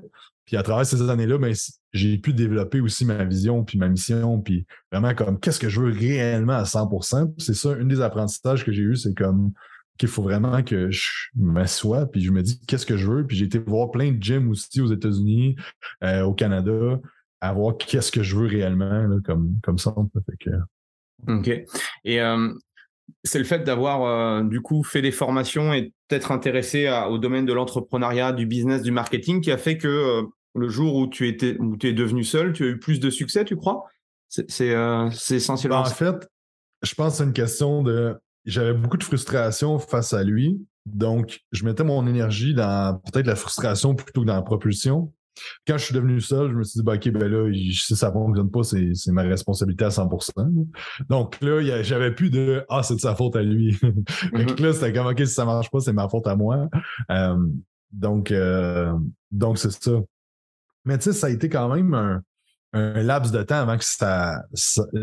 Puis à travers ces années-là, ben, j'ai pu développer aussi ma vision, puis ma mission, puis vraiment comme qu'est-ce que je veux réellement à 100%. C'est ça, une des apprentissages que j'ai eu, c'est comme qu'il faut vraiment que je m'assoie, puis je me dis qu'est-ce que je veux? Puis j'ai été voir plein de gyms aussi aux États-Unis, euh, au Canada, à voir qu'est-ce que je veux réellement, comme, comme ça. OK. Et euh, c'est le fait d'avoir euh, du coup fait des formations et peut-être intéressé au domaine de l'entrepreneuriat, du business, du marketing qui a fait que le jour où tu étais où tu es devenu seul, tu as eu plus de succès, tu crois? C'est essentiellement. Ben, en fait, je pense que c'est une question de j'avais beaucoup de frustration face à lui. Donc, je mettais mon énergie dans peut-être la frustration plutôt que dans la propulsion. Quand je suis devenu seul, je me suis dit, bah, OK, ben là, si ça ne fonctionne pas, c'est ma responsabilité à 100% Donc là, j'avais plus de Ah, c'est de sa faute à lui. [LAUGHS] Donc là, c'était comme OK, si ça ne marche pas, c'est ma faute à moi. Euh, donc, euh, donc c'est ça. Mais tu sais, ça a été quand même un, laps de temps avant que ça,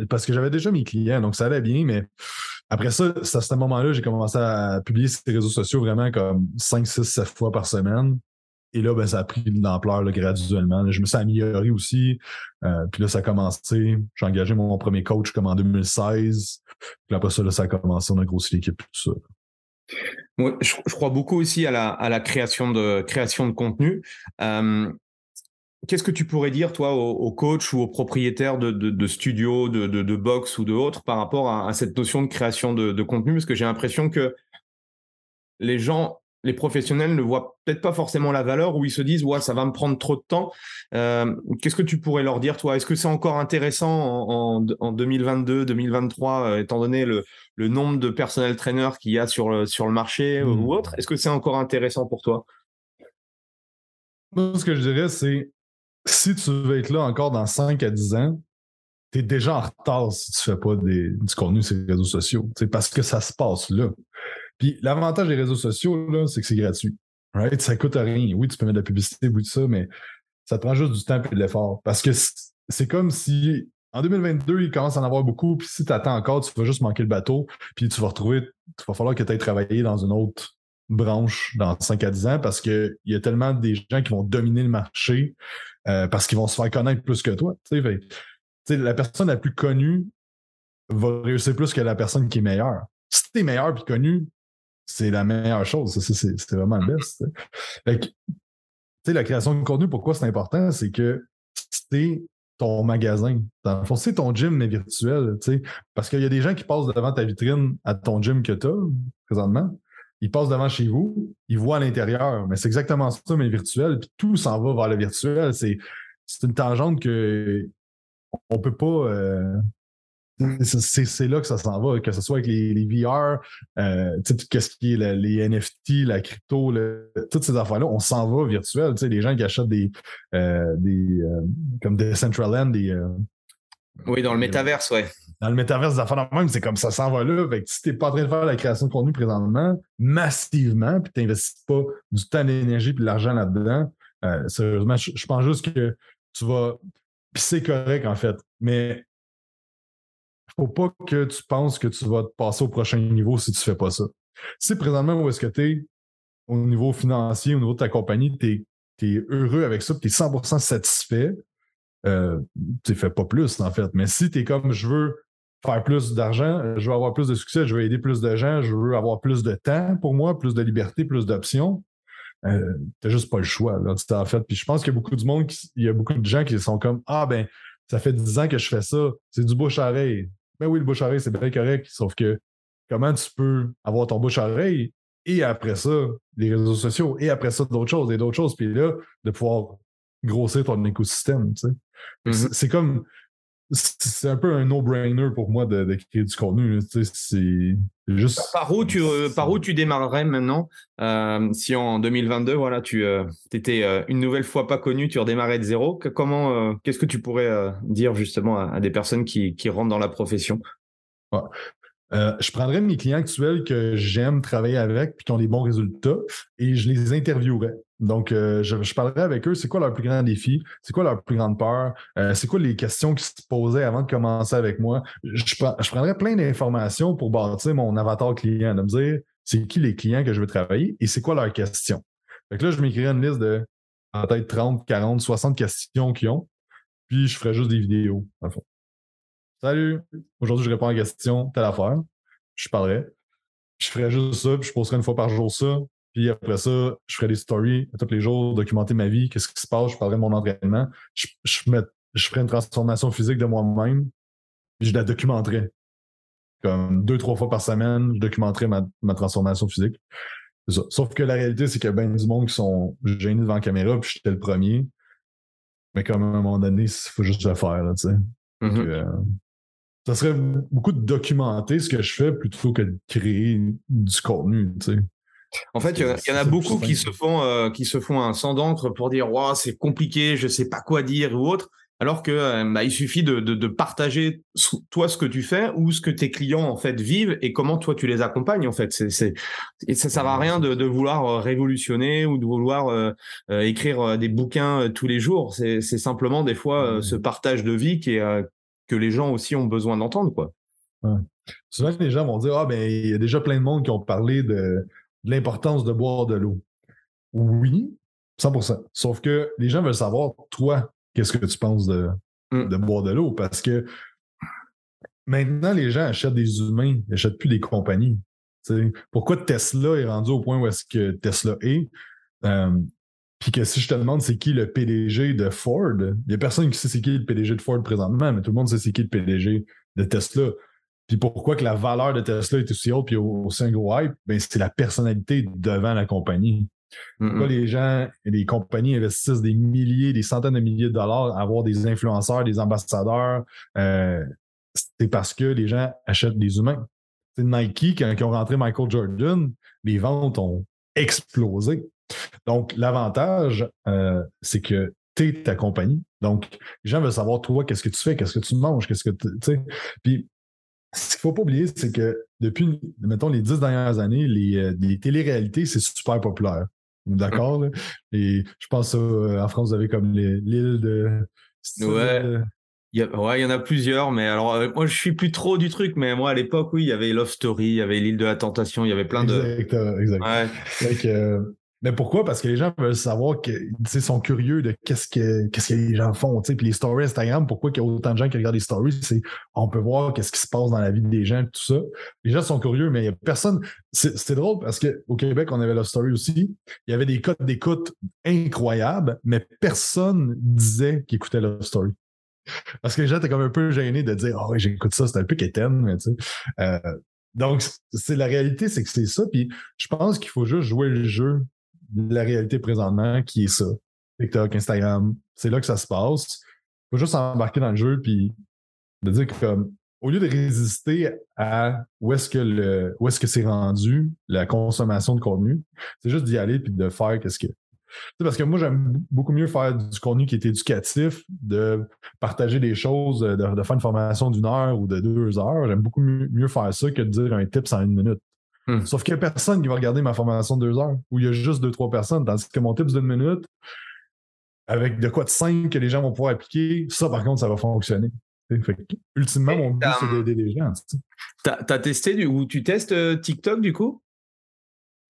parce que j'avais déjà mes clients, donc ça allait bien, mais après ça, à ce moment-là, j'ai commencé à publier sur les réseaux sociaux vraiment comme 5, 6, 7 fois par semaine. Et là, ben, ça a pris de l'ampleur graduellement. je me suis amélioré aussi. Euh, puis là, ça a commencé. J'ai engagé mon premier coach comme en 2016. Puis après ça, là, ça a commencé. On a grossi l'équipe, tout ça. Je, crois beaucoup aussi à la, création, de, création de contenu. Euh, Qu'est-ce que tu pourrais dire, toi, aux, coachs ou aux propriétaires de, de, studios, de, de, box ou de autres par rapport à, cette notion de création de, contenu? Parce que j'ai l'impression que les gens, les professionnels ne voient peut-être pas forcément la valeur ou ils se disent, ouais, ça va me prendre trop de temps. Euh, qu'est-ce que tu pourrais leur dire, toi? Est-ce que c'est encore intéressant en, en, 2022, 2023, euh, étant donné le, le, nombre de personnels traîneurs qu'il y a sur le, sur le marché ou autre? Est-ce que c'est encore intéressant pour toi? Moi, ce que je dirais, c'est si tu veux être là encore dans 5 à 10 ans, tu es déjà en retard si tu fais pas des, du contenu sur les réseaux sociaux. C'est parce que ça se passe là. L'avantage des réseaux sociaux, c'est que c'est gratuit. Right? Ça coûte rien. Oui, tu peux mettre de la publicité, oui, tout ça, mais ça te prend juste du temps et de l'effort. Parce que c'est comme si en 2022, il commence à en avoir beaucoup, puis si tu attends encore, tu vas juste manquer le bateau, puis tu vas retrouver, il va falloir que tu aies travaillé dans une autre branche dans 5 à 10 ans parce qu'il y a tellement des gens qui vont dominer le marché euh, parce qu'ils vont se faire connaître plus que toi. la personne la plus connue va réussir plus que la personne qui est meilleure. Si tu es meilleur et connu, c'est la meilleure chose. C'est vraiment le best. la création de contenu, pourquoi c'est important? C'est que c'est ton magasin. Dans le fond, c'est ton gym, mais virtuel. Parce qu'il y a des gens qui passent devant ta vitrine à ton gym que tu as présentement il passe devant chez vous, il voit à l'intérieur. Mais c'est exactement ça, mais virtuel. Puis tout s'en va vers le virtuel. C'est, une tangente que on peut pas. Euh, c'est, là que ça s'en va, que ce soit avec les, les VR, euh, qu'est-ce qui est les NFT, la crypto, toutes ces affaires-là, on s'en va virtuel. Les gens qui achètent des, euh, des comme Decentraland, des. oui, dans le métaverse, ouais dans le métaverse des affaires même, c'est comme ça s'en va là. Fait que si t'es pas en train de faire la création de contenu présentement, massivement, puis t'investis pas du temps, de l'énergie et de l'argent là-dedans, euh, sérieusement, je, pense juste que tu vas. Puis c'est correct, en fait. Mais faut pas que tu penses que tu vas te passer au prochain niveau si tu fais pas ça. Si présentement, où est-ce que tu es au niveau financier, au niveau de ta compagnie, tu es, heureux avec ça, tu es 100% satisfait, euh, tu fais pas plus, en fait. Mais si tu es comme je veux faire plus d'argent, je veux avoir plus de succès, je veux aider plus de gens, je veux avoir plus de temps pour moi, plus de liberté, plus d'options. Euh, t'as juste pas le choix, en fait. Puis je pense qu'il y a beaucoup de monde, il y a beaucoup de gens qui sont comme Ah ben, ça fait 10 ans que je fais ça, c'est du bouche à oreille. Ben oui, le bouche à oreille, c'est bien correct, sauf que comment tu peux avoir ton bouche à oreille et après ça, les réseaux sociaux, et après ça, d'autres choses, et d'autres choses, puis là, de pouvoir grossir ton écosystème, tu sais. Mm-hmm. C'est comme c'est un peu un no-brainer pour moi de, créer du contenu. C'est juste. Par où tu, euh, par où tu démarrerais maintenant euh, Si en 2022, voilà, tu euh, étais une nouvelle fois pas connu, tu redémarrais de zéro. comment, qu'est-ce que tu pourrais dire justement à, des personnes qui, qui, rentrent dans la profession? Je prendrais mes clients actuels que j'aime travailler avec puis qui ont des bons résultats et je les interviewerais. Donc, euh, je, parlerai avec eux, c'est quoi leur plus grand défi, c'est quoi leur plus grande peur, euh, c'est quoi les questions qui se posaient avant de commencer avec moi? Je, prendrais plein d'informations pour bâtir mon avatar client, de me dire c'est qui les clients que je veux travailler et c'est quoi leurs questions? Fait que là, je m'écrirai une liste de peut-être 30, 40, 60 questions qu'ils ont, puis je ferai juste des vidéos, en fond. Salut, aujourd'hui je réponds à la question, telle affaire. Je parlerai. Je ferai juste ça, puis je posterai une fois par jour ça. Puis après ça, je ferai des stories tous les jours, documenter ma vie, qu'est-ce qui se passe, je parlerai de mon entraînement. Je, je, ferai une transformation physique de moi-même, puis je la documenterai. Comme deux, trois fois par semaine, je documenterai ma, transformation physique. Sauf que la réalité, c'est qu'il y a bien du monde qui sont gênés devant la caméra, puis j'étais le premier. Mais comme à un moment donné, il faut juste le faire, tu sais. Mm-hmm. Euh, ça serait beaucoup de documenter ce que je fais plutôt que de créer du contenu, tu sais. En fait, il y, en a beaucoup qui se font euh, qui se font un sang d'encre pour dire "Waouh, c'est compliqué, je sais pas quoi dire" ou autre. Alors que euh, bah, il suffit de, de, partager toi ce que tu fais ou ce que tes clients en fait vivent et comment toi tu les accompagnes en fait. C'est et ça sert à rien de, de vouloir euh, révolutionner ou de vouloir écrire des bouquins tous les jours. C'est simplement des fois ce partage de vie qui est que les gens aussi ont besoin d'entendre quoi. Souvent les gens vont dire ah ben il y a déjà plein de monde qui ont parlé de de l'importance de boire de l'eau. Oui, 100%. Sauf que les gens veulent savoir, toi, qu'est-ce que tu penses de, mm. de boire de l'eau? Parce que maintenant, les gens achètent des humains, ils n'achètent plus des compagnies. pourquoi Tesla est rendu au point où est-ce que Tesla est? Euh, puis que si je te demande c'est qui le PDG de Ford, il n'y a personne qui sait c'est qui le PDG de Ford présentement, mais tout le monde sait c'est qui le PDG de Tesla. Puis pourquoi que la valeur de Tesla est aussi haute puis aussi un gros hype, ben c'est la personnalité devant la compagnie. Pourquoi les gens et les compagnies investissent des milliers, des centaines de milliers de dollars à avoir des influenceurs, des ambassadeurs, euh, c'est parce que les gens achètent des humains. C'est Nike, quand ils ont rentré Michael Jordan, les ventes ont explosé. Donc, l'avantage, euh, c'est que tu es ta compagnie. Donc, les gens veulent savoir, toi, qu'est-ce que tu fais, qu'est-ce que tu manges, qu'est-ce que tu sais? Puis, ce qu'il ne faut pas oublier, c'est que depuis, mettons, les dix dernières années, les, euh, les téléréalités, c'est super populaire. D'accord? Et je pense euh, en France, vous avez comme l'île de. Ouais. Il y, ouais, il y en a plusieurs, mais alors euh, moi je suis plus trop du truc, mais moi à l'époque, oui, il y avait Love Story, il y avait l'île de la Tentation, il y avait plein de. Exact, exact. Ouais. Mais pourquoi? Parce que les gens veulent savoir que, sont curieux de qu'est-ce que, qu'est-ce que les gens font, Puis les stories Instagram, pourquoi il y a autant de gens qui regardent les stories? C'est, on peut voir qu'est-ce qui se passe dans la vie des gens, tout ça. Les gens sont curieux, mais il y a personne. C'est, drôle parce qu'au Québec, on avait la story aussi. Il y avait des codes d'écoute incroyables, mais personne disait qu'il écoutait la story. Parce que les gens étaient comme un peu gênés de dire, oh oui, j'écoute ça, c'est un peu quétaine, tu sais. Euh, donc, c'est la réalité, c'est que c'est ça. Puis je pense qu'il faut juste jouer le jeu la réalité présentement qui est ça. TikTok, Instagram, c'est là que ça se passe. Il faut juste embarquer dans le jeu puis de dire que au lieu de résister à où est-ce que le où est-ce que c'est rendu la consommation de contenu, c'est juste d'y aller puis de faire qu'est-ce que parce que moi, j'aime beaucoup mieux faire du contenu qui est éducatif, de partager des choses, de, faire une formation d'une heure ou de deux heures. J'aime beaucoup mieux, faire ça que de dire un tip en une minute. Hmm. Sauf qu'il n'y a personne qui va regarder ma formation de deux heures, où il y a juste deux, trois personnes, tandis que mon tips d'une minute, avec de quoi de cinq que les gens vont pouvoir appliquer, ça, par contre, ça va fonctionner. ultimement, mon but, c'est d'aider les gens. Tu as, testé du, ou tu testes euh, TikTok du coup?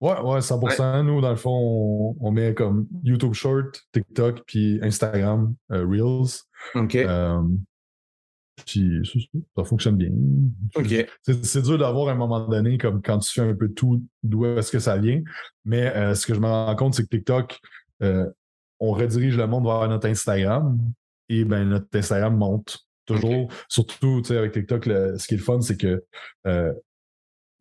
Ouais, ouais, 100%. Nous, dans le fond, on, met comme YouTube Short, TikTok, puis Instagram, euh, Reels. OK. Euh, puis ça fonctionne bien. C'est dur d'avoir à un moment donné, comme quand tu fais un peu tout, d'où est-ce que ça vient. Mais euh, ce que je me rends compte, c'est que TikTok, euh, on redirige le monde vers notre Instagram et ben notre Instagram monte toujours. Surtout, avec TikTok, ce qui est le fun, c'est que euh,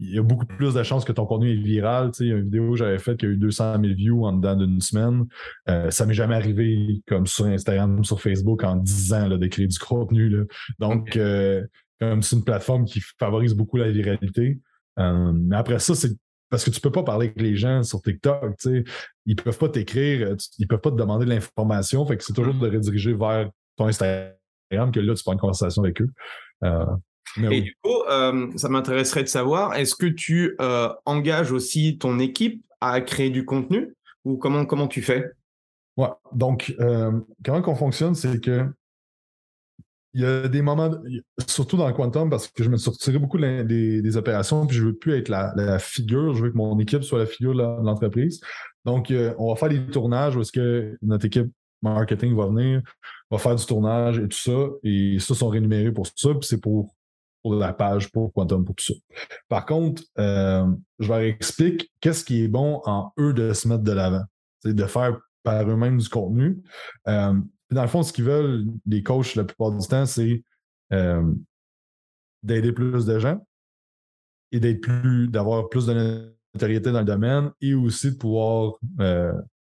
il y a beaucoup plus de chances que ton contenu est viral. Tu sais, une vidéo que j'avais faite qui a eu 200 000 views en dedans d'une semaine. Euh, ça m'est jamais arrivé comme sur Instagram, sur Facebook en 10 ans de créer du contenu. Là. Donc, euh, comme c'est une plateforme qui favorise beaucoup la viralité. Euh, mais après ça, c'est parce que tu peux pas parler avec les gens sur TikTok. Tu sais. Ils peuvent pas t'écrire, ils peuvent pas te demander de l'information. Fait que c'est toujours de rediriger vers ton Instagram que là, tu prends une conversation avec eux. Et du coup, euh, ça m'intéresserait de savoir, est-ce que tu euh, engages aussi ton équipe à créer du contenu ou comment, comment tu fais? Ouais, donc comment qu'on fonctionne, c'est que il y a des moments, surtout dans le quantum, parce que je me retiré beaucoup des, opérations, puis je veux plus être la, figure, je veux que mon équipe soit la figure de l'entreprise. Donc, euh, on va faire des tournages où est-ce que notre équipe marketing va venir, va faire du tournage et tout ça, et ça sont rémunérés pour ça, puis c'est pour, pour la page, pour Quantum, pour tout ça. Par contre, euh, je leur explique qu'est-ce qui est bon en eux de se mettre de l'avant. C'est de faire par eux-mêmes du contenu. Euh, dans le fond, ce qu'ils veulent, les coachs, la plupart du temps, c'est euh, d'aider plus de gens et d'être plus, d'avoir plus de notoriété dans le domaine et aussi de pouvoir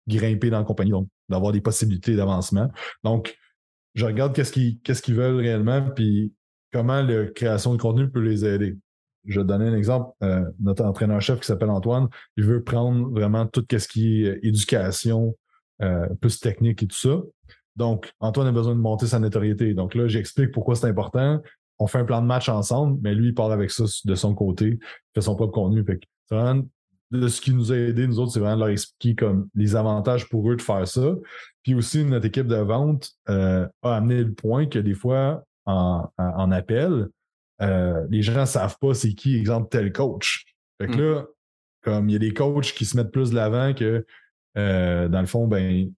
grimper dans la compagnie, donc d'avoir des possibilités d'avancement. Donc, je regarde qu'est-ce qu'ils, qu'est-ce qu'ils veulent réellement, puis comment la création de contenu peut les aider. Je vais donner un exemple. Euh, notre entraîneur-chef qui s'appelle Antoine, il veut prendre vraiment tout ce qui est éducation, plus technique et tout ça. Donc, Antoine a besoin de monter sa notoriété. Donc là, j'explique pourquoi c'est important. On fait un plan de match ensemble, mais lui, il part avec ça de son côté, fait son propre contenu. c'est vraiment de ce qui nous a aidé, nous autres, c'est vraiment de leur expliquer comme les avantages pour eux de faire ça. Puis aussi, notre équipe de vente euh, a amené le point que des fois, en, appel, euh, les gens ne savent pas c'est qui, exemple, tel coach. Fait que mm. là, comme il y a des coachs qui se mettent plus de l'avant que, euh, dans le fond, ben,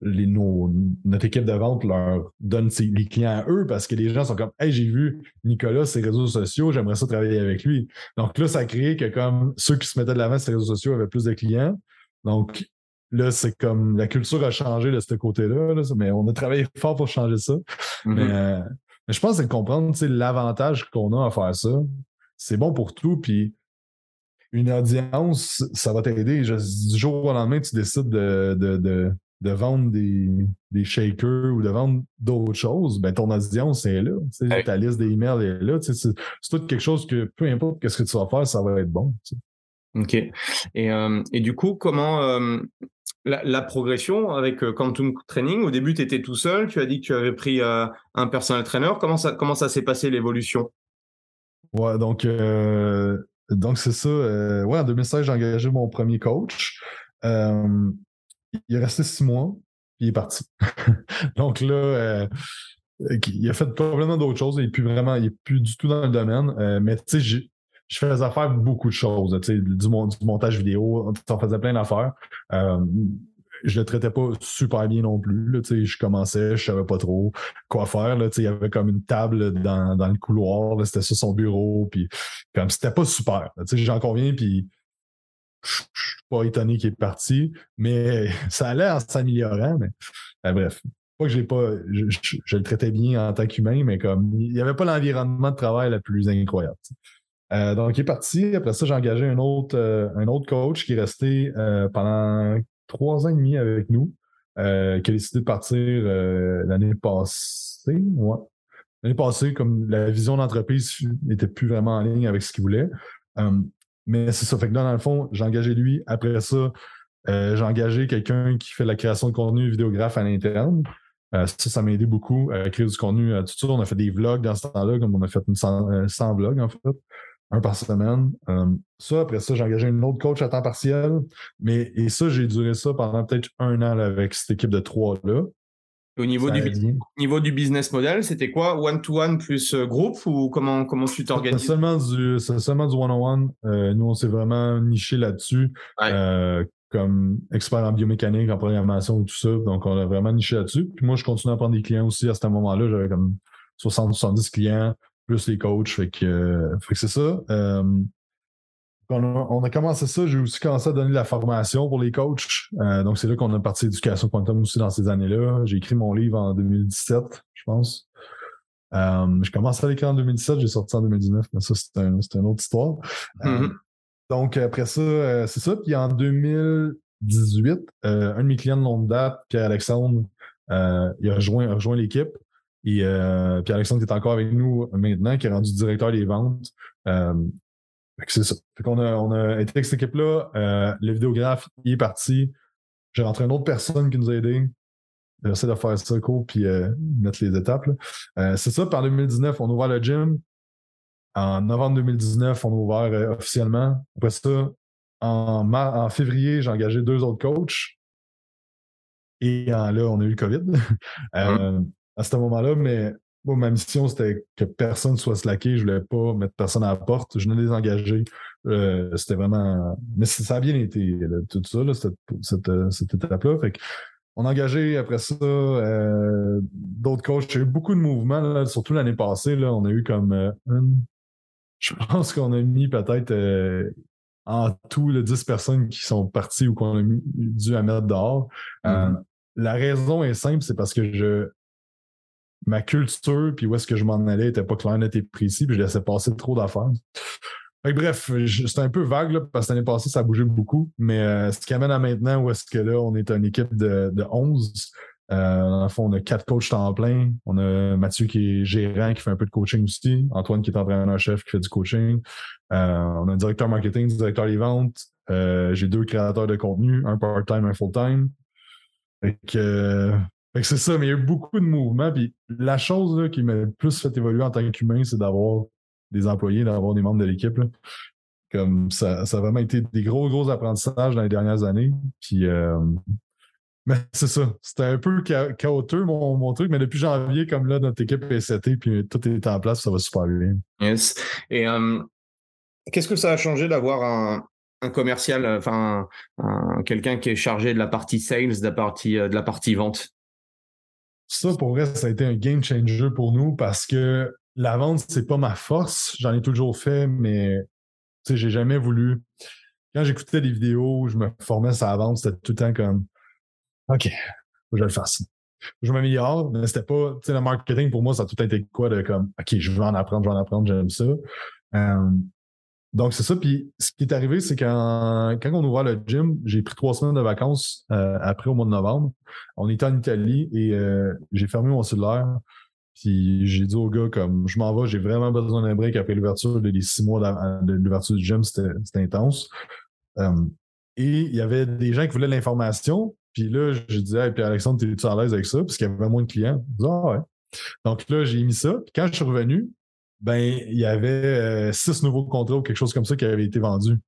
les, notre équipe de vente leur donne les clients à eux parce que les gens sont comme Hey, j'ai vu Nicolas ses réseaux sociaux, j'aimerais ça travailler avec lui. Donc là, ça a créé que comme ceux qui se mettaient de l'avant sur les réseaux sociaux avaient plus de clients. Donc là, c'est comme la culture a changé de ce côté-là, mais on a travaillé fort pour changer ça. Mm-hmm. Euh, mais, je pense que c'est de comprendre l'avantage qu'on a à faire ça. C'est bon pour tout, puis une audience, ça va t'aider. Du jour au lendemain, tu décides de, de de vendre des, des shakers ou de vendre d'autres choses, ben ton audience est là. Ta liste d'emails est là. C'est tout quelque chose que peu importe ce que tu vas faire, ça va être bon. OK. Et, euh, et, du coup, comment euh, la, progression avec euh, Quantum Training, au début, tu étais tout seul, tu as dit que tu avais pris un personal trainer. Comment ça, comment ça s'est passé l'évolution? Ouais, donc donc c'est ça. ouais, en 2016, j'ai engagé mon premier coach il est resté six mois, puis il est parti. [LAUGHS] Donc là, euh, il a fait probablement d'autres choses. Il n'est plus vraiment, il est plus du tout dans le domaine. Euh, mais tu sais, je faisais faire beaucoup de choses. Sais, du, montage vidéo, on faisait plein d'affaires. Euh, je le traitais pas super bien non plus. Là, je commençais, je savais pas trop quoi faire. Il y avait comme une table dans, dans le couloir, c'était sur son bureau, puis comme c'était pas super. J'en conviens, puis je suis pas étonné qu'il est parti, mais [LAUGHS] ça allait en s'améliorant. Mais ben, bref, pas que pas, je, le traitais bien en tant qu'humain, mais comme il n'y avait pas l'environnement de travail le plus incroyable. Euh, donc, il est parti. Après ça, j'ai engagé un autre, euh, un autre coach qui est resté euh, pendant trois ans et demi avec nous, qui a décidé de partir l'année passée. Ouais. L'année passée, comme la vision d'entreprise n'était plus vraiment en ligne avec ce qu'il voulait. Mais c'est ça. Fait que là, dans le fond, j'ai engagé lui. Après ça, euh, j'ai engagé quelqu'un qui fait la création de contenu vidéographe à l'interne. Euh, ça, ça m'a aidé beaucoup à créer du contenu. tout ça, on a fait des vlogs dans ce temps-là, comme on a fait une 100, 100 euh, vlogs, en fait, un par semaine. ça, après ça, j'ai engagé un autre coach à temps partiel. Mais, et ça, j'ai duré ça pendant peut-être un an avec cette équipe de trois-là. Au niveau, du, niveau du business model, c'était quoi? One-to-one plus euh, groupe ou comment, comment tu t'organises? C'est seulement du, one-on-one. Euh, nous, on s'est vraiment niché là-dessus. Euh, comme expert en biomécanique, en programmation et tout ça. Donc, on a vraiment niché là-dessus. Puis moi, je continue à prendre des clients aussi à ce moment-là. J'avais comme 60-70 clients, plus les coachs. Fait que, fait que c'est ça on a, commencé ça, j'ai aussi commencé à donner de la formation pour les coachs. Euh, donc, c'est là qu'on a parti éducation quantum aussi dans ces années-là. J'ai écrit mon livre en 2017, je pense. Euh, je commençais à l'écrire en 2017, j'ai sorti en 2019, mais ça, c'est une autre histoire. Euh, mm-hmm. donc, après ça, c'est ça. Puis en 2018, un de mes clients de longue date, Pierre-Alexandre, il a rejoint, rejoint l'équipe. Et Pierre-Alexandre qui est encore avec nous maintenant, qui est rendu directeur des ventes. C'est ça. A, on a été avec cette équipe-là. Euh, le vidéographe, il est parti. J'ai rentré une autre personne qui nous a aidés. J'essaie de faire ça court puis euh, mettre les étapes. Euh, c'est ça, par 2019, on a ouvert le gym. En novembre 2019, on a ouvert officiellement. Après ça, en, en février, j'ai engagé deux autres coachs. Et là, on a eu le COVID [LAUGHS] euh, à ce moment-là, mais ma mission, c'était que personne soit slacké. Je voulais pas mettre personne à la porte. Je venais les engager. Euh, c'était vraiment. Mais ça a bien été, tout ça, cette, cette, étape-là. Fait on a engagé après ça euh, d'autres coachs. A eu beaucoup de mouvements, surtout l'année passée. Là, on a eu comme je pense qu'on a mis peut-être en tout les 10 personnes qui sont parties ou qu'on a dû à mettre dehors. Mm-hmm. La raison est simple, c'est parce que je ma culture puis où est-ce que je m'en allais était pas clair, net et précis, puis je laissais passer trop d'affaires. bref, c'est un peu vague là, parce que l'année passée, ça a bougé beaucoup. Mais euh, ce qui amène à maintenant où est-ce que là, on est une équipe de, de 11. Euh, dans le fond, on a quatre coachs temps plein. On a Mathieu qui est gérant, qui fait un peu de coaching aussi. Antoine qui est entraîneur-chef, qui fait du coaching. Euh, on a un directeur marketing, directeur des ventes. J'ai deux créateurs de contenu, un part-time, un full-time. C'est ça, mais il y a eu beaucoup de mouvements. Puis la chose qui m'a le plus fait évoluer en tant qu'humain, c'est d'avoir des employés, d'avoir des membres de l'équipe. Comme ça, ça a vraiment été des gros, gros apprentissages dans les dernières années. Puis euh, mais c'est ça. C'était un peu chaotique mon, mon, truc, mais depuis janvier, comme là, notre équipe est setée, puis tout est en place, ça va super bien. Yes. Et euh, qu'est-ce que ça a changé d'avoir un, un commercial, euh, enfin quelqu'un qui est chargé de la partie sales, de la partie, de la partie vente? Ça, pour vrai, ça a été un game changer pour nous parce que la vente, c'est pas ma force. J'en ai toujours fait, mais tu sais, j'ai jamais voulu. Quand j'écoutais des vidéos, je me formais sur la vente, c'était tout le temps comme OK, faut que je le fasse. Je m'améliore, mais c'était pas, tu sais, le marketing pour moi, ça a tout été quoi de comme, OK, je veux en apprendre, je veux en apprendre, j'aime ça. Euh, donc, c'est ça. Puis, ce qui est arrivé, c'est quand, quand on ouvre le gym, j'ai pris trois semaines de vacances euh, après au mois de novembre. On était en Italie et euh, j'ai fermé mon cellulaire. Puis, j'ai dit au gars, comme, je m'en vais, j'ai vraiment besoin d'un break après l'ouverture des six mois de l'ouverture du gym. C'était intense. Euh, et il y avait des gens qui voulaient l'information. Puis là, je disais, hey, puis Alexandre, t'es-tu à l'aise avec ça? Parce qu'il y avait moins de clients. ah ouais. Donc là, j'ai mis ça. Puis quand je suis revenu, ben, il y avait euh, six nouveaux contrats ou quelque chose comme ça qui avaient été vendus.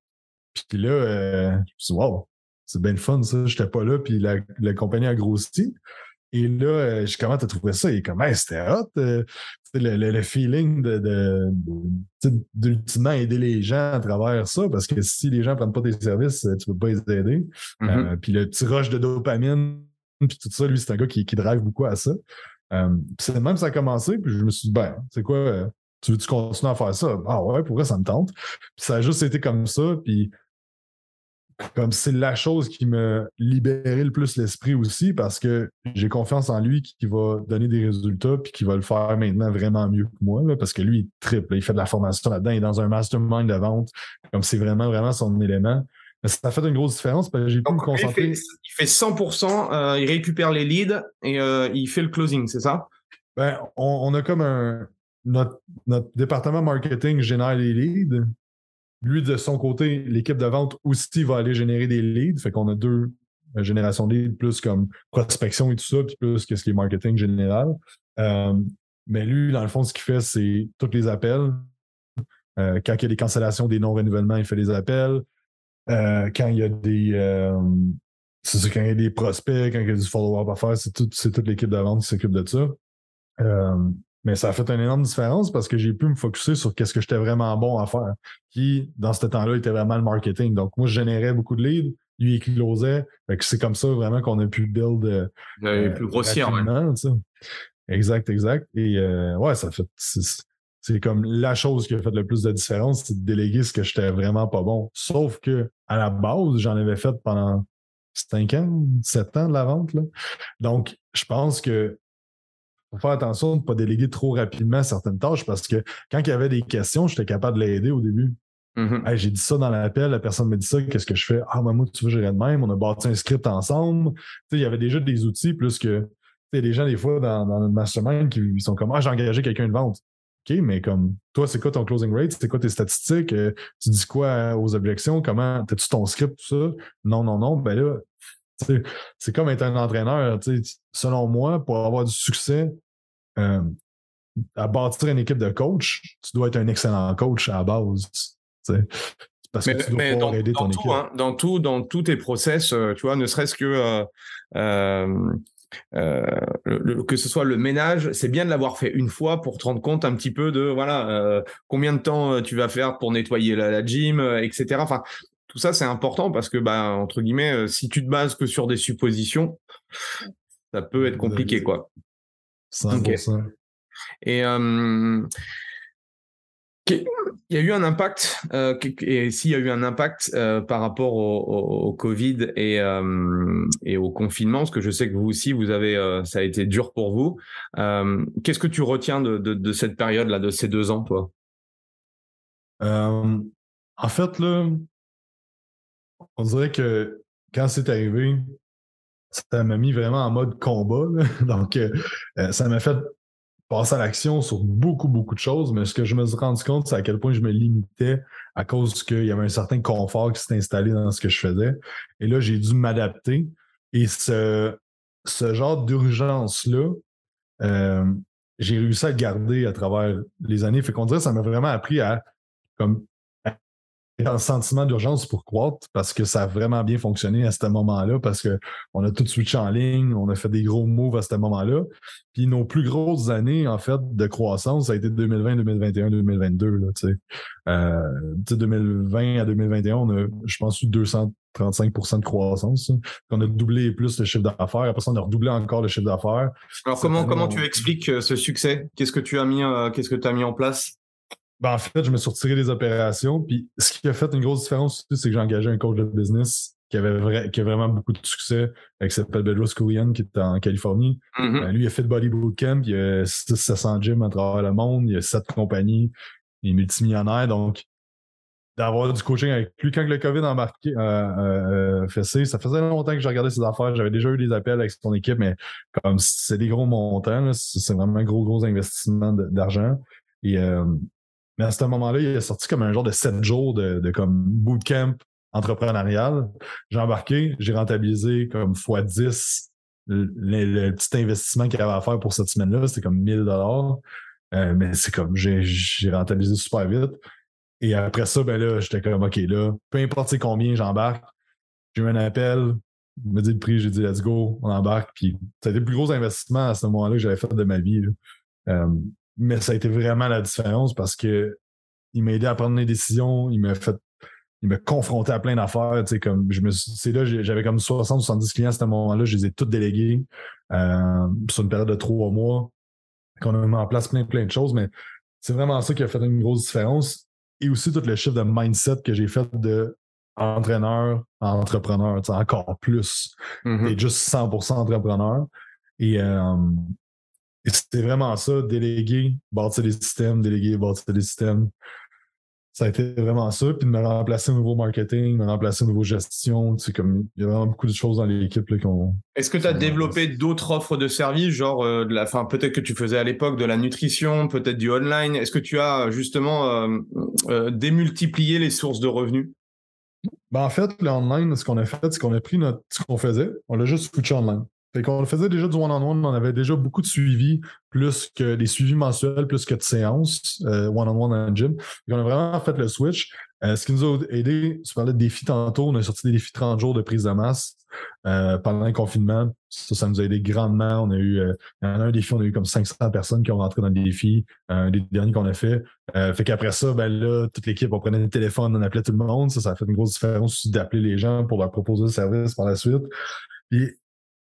Puis là, euh, je me suis dit, wow, c'est bien fun, ça. J'étais pas là, puis la, la, compagnie a grossi. Et là, euh, je comment t'as trouvé ça? Et comment c'était hot, euh, le, le, feeling de, d'ultimement aider les gens à travers ça, parce que si les gens prennent pas tes services, tu peux pas les aider. Mm-hmm. puis le petit rush de dopamine, puis tout ça, lui, c'est un gars qui, qui drive beaucoup à ça. c'est même ça a commencé, puis je me suis dit, ben, c'est quoi, tu veux-tu continuer à faire ça? Ah ouais, pour vrai, ça me tente. Puis ça a juste été comme ça. Puis comme c'est la chose qui me libérait le plus l'esprit aussi parce que j'ai confiance en lui qui, va donner des résultats puis qui va le faire maintenant vraiment mieux que moi parce que lui il triple, il fait de la formation là-dedans, il est dans un mastermind de vente comme c'est vraiment vraiment son élément. Mais ça a fait une grosse différence parce que j'ai pu me concentrer. Il fait, 100%, euh, il récupère les leads et euh, il fait le closing, c'est ça? Ben, on, a comme un, notre, département marketing génère les leads. Lui, de son côté, l'équipe de vente aussi va aller générer des leads. Fait qu'on a deux euh, générations de leads, plus comme prospection et tout ça, puis plus que ce qui est marketing général. Euh, mais lui, dans le fond, ce qu'il fait, c'est tous les appels. Euh, quand il y a des cancellations, des non-renouvellements, il fait les appels. quand il y a des. c'est quand il y a des prospects, quand il y a du follow-up à faire, c'est toute l'équipe de vente qui s'occupe de ça. Mais ça a fait une énorme différence parce que j'ai pu me focuser sur qu'est-ce que j'étais vraiment bon à faire, qui, dans ce temps-là, était vraiment le marketing. Donc, moi, je générais beaucoup de leads, lui, il closait. c'est comme ça vraiment qu'on a pu build. Euh, euh plus grossière, Exact, exact. Et euh, ouais, ça fait. C'est comme la chose qui a fait le plus de différence, c'est de déléguer ce que j'étais vraiment pas bon. Sauf que à la base, j'en avais fait pendant 5 ans, 7 ans de la vente. Là. Donc, je pense que faut faire attention de ne pas déléguer trop rapidement certaines tâches parce que quand il y avait des questions, j'étais capable de l'aider au début. Mm-hmm. j'ai dit ça dans l'appel, la personne me dit ça, qu'est-ce que je fais? Ah, moi, tu veux, gérer de même. On a bâti un script ensemble. il y avait déjà des outils plus que. Tu sais, des gens, des fois, dans, dans notre mastermind qui sont comme Ah, j'ai engagé quelqu'un de vente. OK, mais comme toi, c'est quoi ton closing rate? C'est quoi tes statistiques? Euh, tu dis quoi aux objections? Comment? T'as-tu ton script, tout ça? Non, non, non. Ben là, c'est comme être un entraîneur. Selon moi, pour avoir du succès euh, à bâtir une équipe de coach, tu dois être un excellent coach à la base. Parce que tu dois mais dans, aider ton équipe. Tout, hein, dans tout, dans tous tes process, euh, tu vois, ne serait-ce que euh, que ce soit le ménage, c'est bien de l'avoir fait une fois pour te rendre compte un petit peu de voilà combien de temps tu vas faire pour nettoyer la, la gym, etc. Enfin, tout ça c'est important parce que bah entre guillemets, si tu te bases que sur des suppositions, ça peut être compliqué quoi. 100%. Et il y a eu un impact, euh, et s'il y a eu un impact euh, par rapport au, Covid et, euh, et, au confinement, parce que je sais que vous aussi, vous avez, ça a été dur pour vous. Qu'est-ce que tu retiens de, de, cette période-là, de ces deux ans, toi? En fait, là, on dirait que quand c'est arrivé, ça m'a mis vraiment en mode combat. [LAUGHS] Donc, ça m'a fait passer à l'action sur beaucoup, beaucoup de choses, mais ce que je me suis rendu compte, c'est à quel point je me limitais à cause qu'il y avait un certain confort qui s'était installé dans ce que je faisais. Et là, j'ai dû m'adapter. Et ce, ce genre d'urgence-là, euh, j'ai réussi à le garder à travers les années. Fait qu'on dirait que ça m'a vraiment appris à comme un sentiment d'urgence pour croître parce que ça a vraiment bien fonctionné à ce moment-là parce qu'on a tout switché en ligne, on a fait des gros moves à ce moment-là. Puis nos plus grosses années, en fait, de croissance, ça a été 2020, 2021, 2022. Là, euh, 2020 à 2021, on a, je pense, eu 235 de croissance. On a doublé plus le chiffre d'affaires. Après ça, on a redoublé encore le chiffre d'affaires. Alors, comment, comment tu expliques euh, ce succès? Qu'est-ce que tu as mis, euh, qu'est-ce que tu as mis en place? Ben, en fait, je me suis retiré des opérations. Puis ce qui a fait une grosse différence, c'est que j'ai engagé un coach de business qui avait qui a vraiment beaucoup de succès, avec s'appelle Bedros Koulian, qui est en Californie. Mm-hmm. Ben, lui, il a fait de Body Bootcamp, il a 700 gyms à travers le monde, il a sept compagnies, il est multimillionnaire. Donc, d'avoir du coaching avec lui quand le COVID a embarqué, euh, euh, fessé, ça faisait longtemps que j'ai regardé ses affaires. J'avais déjà eu des appels avec son équipe, mais comme c'est des gros montants, c'est vraiment un gros, gros investissement d'argent. Et euh, mais à ce moment-là, il est sorti comme un genre de sept jours de, comme bootcamp entrepreneurial. J'ai embarqué, j'ai rentabilisé comme fois 10 le, petit investissement qu'il avait à faire pour cette semaine-là. C'était comme 1000 dollars. Euh, mais c'est comme, j'ai rentabilisé super vite. Et après ça, ben là, j'étais comme, OK, là, peu importe combien j'embarque, j'ai eu un appel, il me dit le prix, j'ai dit, let's go, on embarque. Puis ça a le plus gros investissement à ce moment-là que j'avais fait de ma vie. Euh, mais ça a été vraiment la différence parce que il m'a aidé à prendre des décisions, il m'a fait il m'a confronté à plein d'affaires, tu sais, comme je me c'est là j'avais comme 60 70 clients à ce moment-là, je les ai tous délégués euh, sur une période de trois mois qu'on a mis en place plein plein de choses mais c'est vraiment ça qui a fait une grosse différence et aussi tout le chiffre de mindset que j'ai fait de entraîneur à entrepreneur, encore plus. Mm-hmm. Et juste 100% entrepreneur. Et, euh, et c'était vraiment ça, déléguer, bâtir des systèmes, déléguer, bâtir des systèmes. Ça a été vraiment ça. Puis de me remplacer au niveau marketing, me remplacer au niveau gestion. C'est comme, il y a vraiment beaucoup de choses dans l'équipe qu'on. Est-ce que tu as développé d'autres offres de services, genre euh, de la, fin, peut-être que tu faisais à l'époque de la nutrition, peut-être du online. Est-ce que tu as justement euh, euh, démultiplié les sources de revenus? Ben en fait, le online, ce qu'on a fait, c'est qu'on a pris notre, ce qu'on faisait, on l'a juste switché online. Fait qu'on faisait déjà du one-on-one, on avait déjà beaucoup de suivis, plus que des suivis mensuels, plus que de séances euh, one-on-one en gym. on a vraiment fait le switch. Euh, ce qui nous a aidé, tu parlais de défis tantôt, on a sorti des défis 30 jours de prise de masse euh, pendant le confinement. Ça, ça nous a aidé grandement. On a eu, a un défi, on a eu comme 500 personnes qui ont rentré dans le défi, un des derniers qu'on a fait. fait qu'après ça, ben là, toute l'équipe, on prenait le téléphone, on appelait tout le monde. Ça, ça a fait une grosse différence d'appeler les gens pour leur proposer le service par la suite.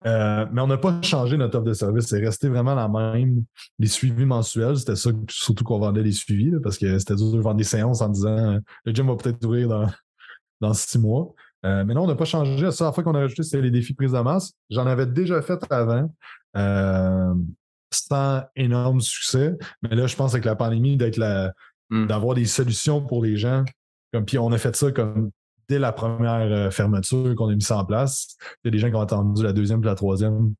Euh, mais on n'a pas changé notre offre de service. C'est resté vraiment la même. Les suivis mensuels, c'était ça surtout qu'on vendait les suivis, parce que c'était dur de vendre des séances en disant le gym va peut-être ouvrir dans, [LAUGHS] dans six mois. Euh, mais non, on n'a pas changé. La seule fois qu'on a rajouté, c'était les défis prise de masse. J'en avais déjà fait avant. Euh, sans énorme succès. Mais là, je pense avec la pandémie, d'être la, hmm. d'avoir des solutions pour les gens. Comme, puis on a fait ça comme dès la première euh, fermeture qu'on a mis ça en place. Il y a des gens qui ont attendu la deuxième et la troisième.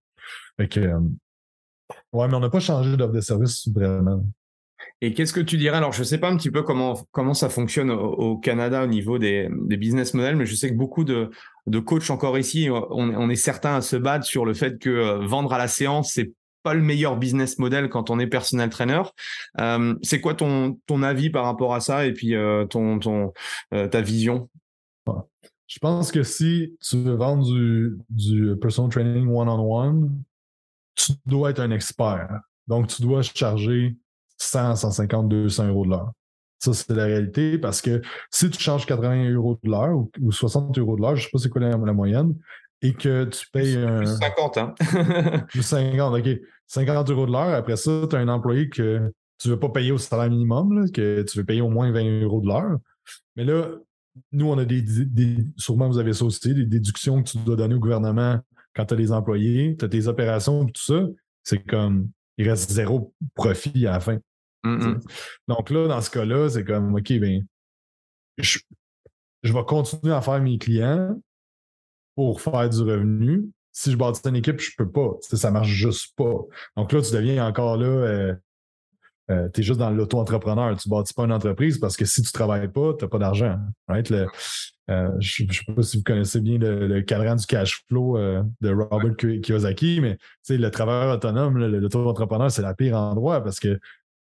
Fait euh, ouais, mais on n'a pas changé d'offre de service vraiment. Et qu'est-ce que tu dirais? Alors, je ne sais pas un petit peu comment, comment ça fonctionne au, Canada au niveau des, des, business models, mais je sais que beaucoup de, de coachs encore ici, on, on est certains à se battre sur le fait que euh, vendre à la séance, c'est pas le meilleur business model quand on est personnel trainer. c'est quoi ton, ton avis par rapport à ça et puis ton, ton, ta vision? Je pense que si tu veux vendre du, du personal training one-on-one, tu dois être un expert. Donc, tu dois charger 100, 150, 200 euros de l'heure. Ça, c'est la réalité parce que si tu charges 80 euros de l'heure ou, 60 euros de l'heure, je ne sais pas c'est quoi la, moyenne, et que tu payes un. 50, hein? [LAUGHS] plus 50, OK. 50 euros de l'heure. Après ça, tu as un employé que tu ne veux pas payer au salaire minimum, que tu veux payer au moins 20 euros de l'heure. Mais là, nous, on a des, Sûrement, vous avez ça aussi, des déductions que tu dois donner au gouvernement quand tu as des employés, tu as tes opérations, tout ça. C'est comme. Il reste zéro profit à la fin. Donc là, dans ce cas-là, c'est comme, OK, ben, je, vais continuer à faire mes clients pour faire du revenu. Si je bâtis une équipe, je peux pas. Ça marche juste pas. Donc là, tu deviens encore là, euh, euh, tu es juste dans l'auto-entrepreneur. Tu bâtis pas une entreprise parce que si tu travailles pas, tu n'as pas d'argent. Euh, je ne sais pas si vous connaissez bien le, cadran du cash flow de Robert Kiyosaki, mais le travailleur autonome, l'auto-entrepreneur, c'est la pire endroit parce que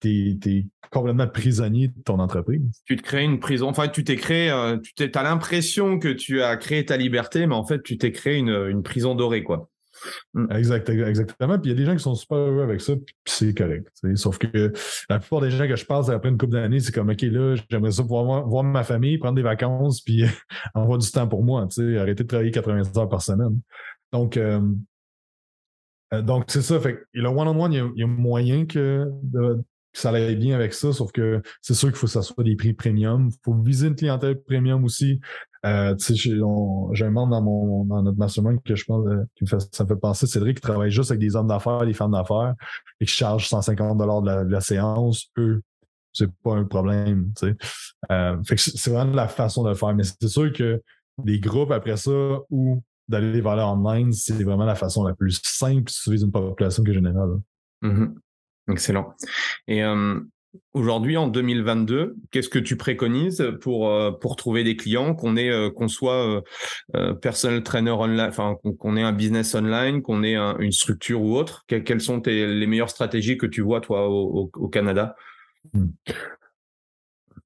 tu es, complètement prisonnier de ton entreprise. Tu te crées une prison. Enfin, tu t'es créé, euh, tu as l'impression que tu as créé ta liberté, mais en fait, tu t'es créé une, prison dorée, quoi. Mm. Exact, exactement. Puis il y a des gens qui sont super heureux avec ça, puis c'est correct. Sauf que la plupart des gens que je passe après une couple d'années, c'est comme OK, là, j'aimerais ça pouvoir voir, ma famille, prendre des vacances, puis [LAUGHS] avoir du temps pour moi, arrêter de travailler 80 heures par semaine. Donc, euh, euh, donc c'est ça. Fait le one-on-one, il, y a moyen que de, ça allait bien avec ça, sauf que c'est sûr qu'il faut que ça soit des prix premium. Il faut viser une clientèle premium aussi. Euh, j'ai un membre dans, mon, dans notre mastermind que je pense euh, qui me fait, ça me fait penser, Cédric, qui travaille juste avec des hommes d'affaires, des femmes d'affaires, et qui charge 150 dollars de, la, séance. Eux, c'est pas un problème. Euh, c'est vraiment la façon de le faire. Mais c'est sûr que des groupes après ça ou d'aller vers online, c'est vraiment la façon la plus simple si tu vises une population que générale. Mm-hmm. Excellent. Et euh, aujourd'hui, en 2022, qu'est-ce que tu préconises pour euh, pour trouver des clients, qu'on euh, qu'on soit personal trainer online, enfin qu'on ait un business online, qu'on ait une structure ou autre? Quelles sont les meilleures stratégies que tu vois toi au, Canada? Hmm.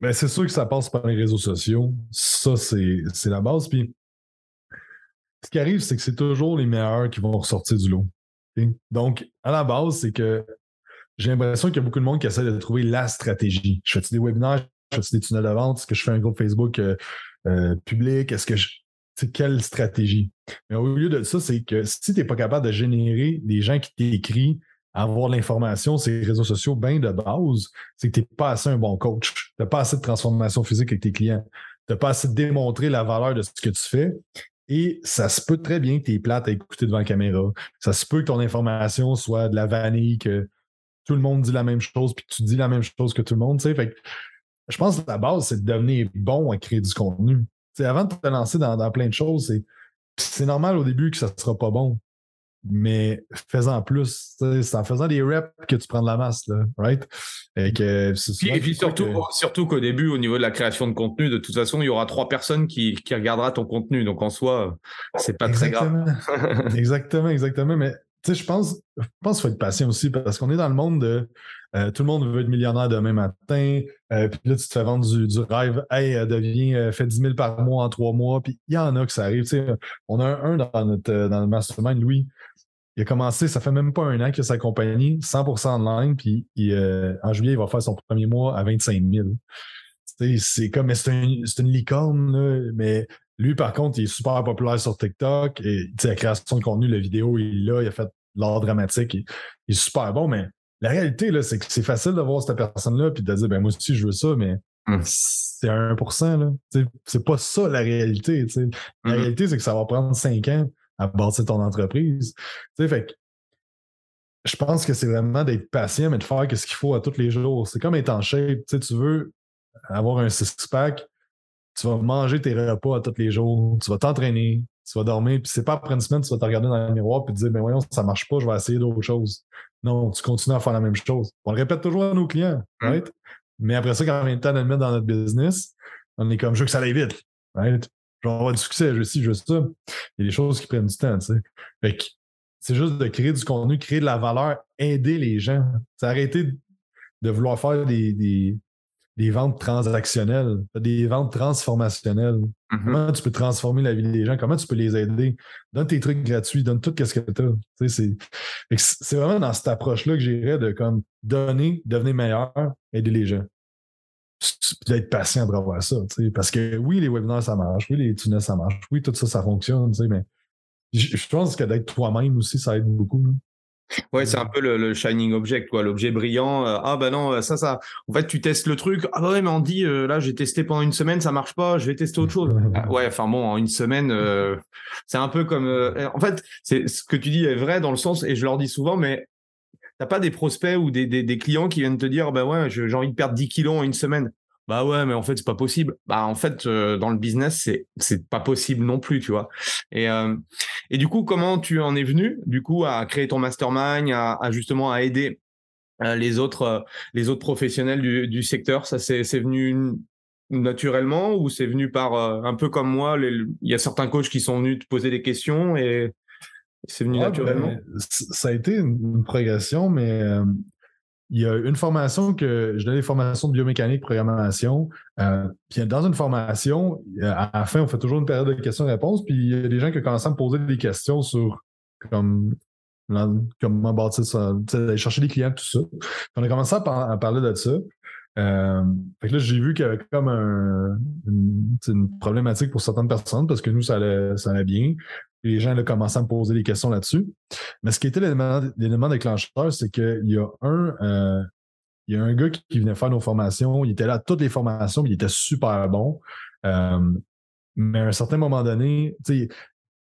ben, c'est sûr que ça passe par les réseaux sociaux. Ça, c'est la base. Puis, ce qui arrive, c'est que c'est toujours les meilleurs qui vont ressortir du lot. Donc, à la base, c'est que j'ai l'impression qu'il y a beaucoup de monde qui essaie de trouver la stratégie. Je fais des webinaires, je fais des tunnels de vente, est-ce que je fais un groupe Facebook euh, euh, public, est-ce que je. C'est quelle stratégie? Mais au lieu de ça, c'est que si tu n'es pas capable de générer des gens qui t'écrivent, avoir l'information sur les réseaux sociaux bien de base, c'est que tu n'es pas assez un bon coach. Tu n'as pas assez de transformation physique avec tes clients. Tu n'as pas assez de démontrer la valeur de ce que tu fais. Et ça se peut très bien que tu es plate à écouter devant la caméra. Ça se peut que ton information soit de la vanille, que tout le monde dit la même chose, puis tu dis la même chose que tout le monde. Fait je pense que la base, c'est de devenir bon à créer du contenu. avant de te lancer dans, plein de choses, c'est normal au début que ça ne sera pas bon. Mais fais-en plus. C'est en faisant des reps que tu prends de la masse, là, right? Et, que, et puis surtout, surtout qu'au début, au niveau de la création de contenu, de toute façon, il y aura trois personnes qui, qui regardera ton contenu. Donc en soi, c'est pas très grave. exactement, [LAUGHS] exactement. Mais sais, je pense, je pense qu'il faut être patient aussi parce qu'on est dans le monde de euh, tout le monde veut être millionnaire demain matin. Euh, puis là, tu te fais vendre du, rêve. Hey, euh, deviens, fais 10 000 par mois en trois mois. Puis il y en a que ça arrive. On a un, dans notre dans le mastermind, Louis. Il a commencé, ça fait même pas un an qu'il a sa compagnie, 100% online. Puis en juillet, il va faire son premier mois à 25 000. C'est comme, c'est une licorne, mais lui, par contre, il est super populaire sur TikTok et la création de contenu, la vidéo, il là, il a fait l'art dramatique, il, est super bon, mais la réalité, là, c'est que c'est facile de voir cette personne-là et de dire, ben moi aussi, je veux ça, mais hum. c'est 1%. Là. C'est pas ça la réalité. La hum. réalité, c'est que ça va prendre 5 ans à bâtir ton entreprise. fait je pense que c'est vraiment d'être patient, mais de faire ce qu'il faut à tous les jours. C'est comme être en shape. tu veux avoir un six-pack, tu vas manger tes repas à tous les jours, tu vas t'entraîner, tu vas dormir, puis c'est pas après une semaine, tu vas te regarder dans le miroir et te dire, ben voyons, ça marche pas, je vais essayer d'autres choses. Non, tu continues à faire la même chose. On le répète toujours à nos clients, right? Mais après ça, quand on vient le temps de le mettre dans notre business, on est comme, je veux que ça aille vite, right? Je vais avoir du succès, je ci, je veux ça. Il y a des choses qui prennent du temps, tu sais. Fait que c'est juste de créer du contenu, créer de la valeur, aider les gens. C'est arrêter de vouloir faire des, des, ventes transactionnelles, des ventes transformationnelles. Mm-hmm. Comment tu peux transformer la vie des gens? Comment tu peux les aider? Donne tes trucs gratuits, donne tout ce que tu as. C'est vraiment dans cette approche-là que j'irais de comme donner, devenir meilleur, aider les gens. D'être patient pour avoir ça. Parce que oui, les webinaires, ça marche. Oui, les tunnels, ça marche. Oui, tout ça, ça fonctionne. Mais je pense que d'être toi-même aussi, ça aide beaucoup. Ouais, c'est un peu le, shining object, quoi, l'objet brillant. Euh, ah ben non, ça, ça. En fait, tu testes le truc. Ah bah ouais, mais on dit euh, là, j'ai testé pendant une semaine, ça marche pas. Je vais tester autre chose. Ah, ouais, enfin bon, en une semaine, euh, c'est un peu comme. en fait, c'est ce que tu dis est vrai dans le sens, et je leur dis souvent, mais t'as pas des prospects ou des, des, des, clients qui viennent te dire, bah ouais, j'ai envie de perdre 10 kilos en une semaine. Bah ouais, mais en fait, c'est pas possible. Bah en fait, euh, dans le business, c'est c'est pas possible non plus, tu vois. Et euh, et du coup, comment tu en es venu, du coup, à créer ton mastermind, à, justement à aider euh, les autres les autres professionnels du, du secteur? Ça c'est c'est venu naturellement ou c'est venu par un peu comme moi Il y a certains coachs qui sont venus te poser des questions et c'est venu naturellement? Ben, ça a été une, progression, mais il y a une formation que je donne des formations de biomécanique, programmation. Euh, puis dans une formation, à la fin, on fait toujours une période de questions-réponses. Puis il y a des gens qui ont commencé à me poser des questions sur comme comment bâtir ça, aller chercher des clients, tout ça. on a commencé à, parler de ça. Euh, là, j'ai vu qu'il y avait comme un, une, problématique pour certaines personnes parce que nous, ça allait, bien les gens ont commencé à me poser des questions là-dessus. Mais ce qui était l'élément déclencheur, c'est qu'il y a un euh, il y a un gars qui, venait faire nos formations. Il était là à toutes les formations, il était super bon. Euh, mais à un certain moment donné,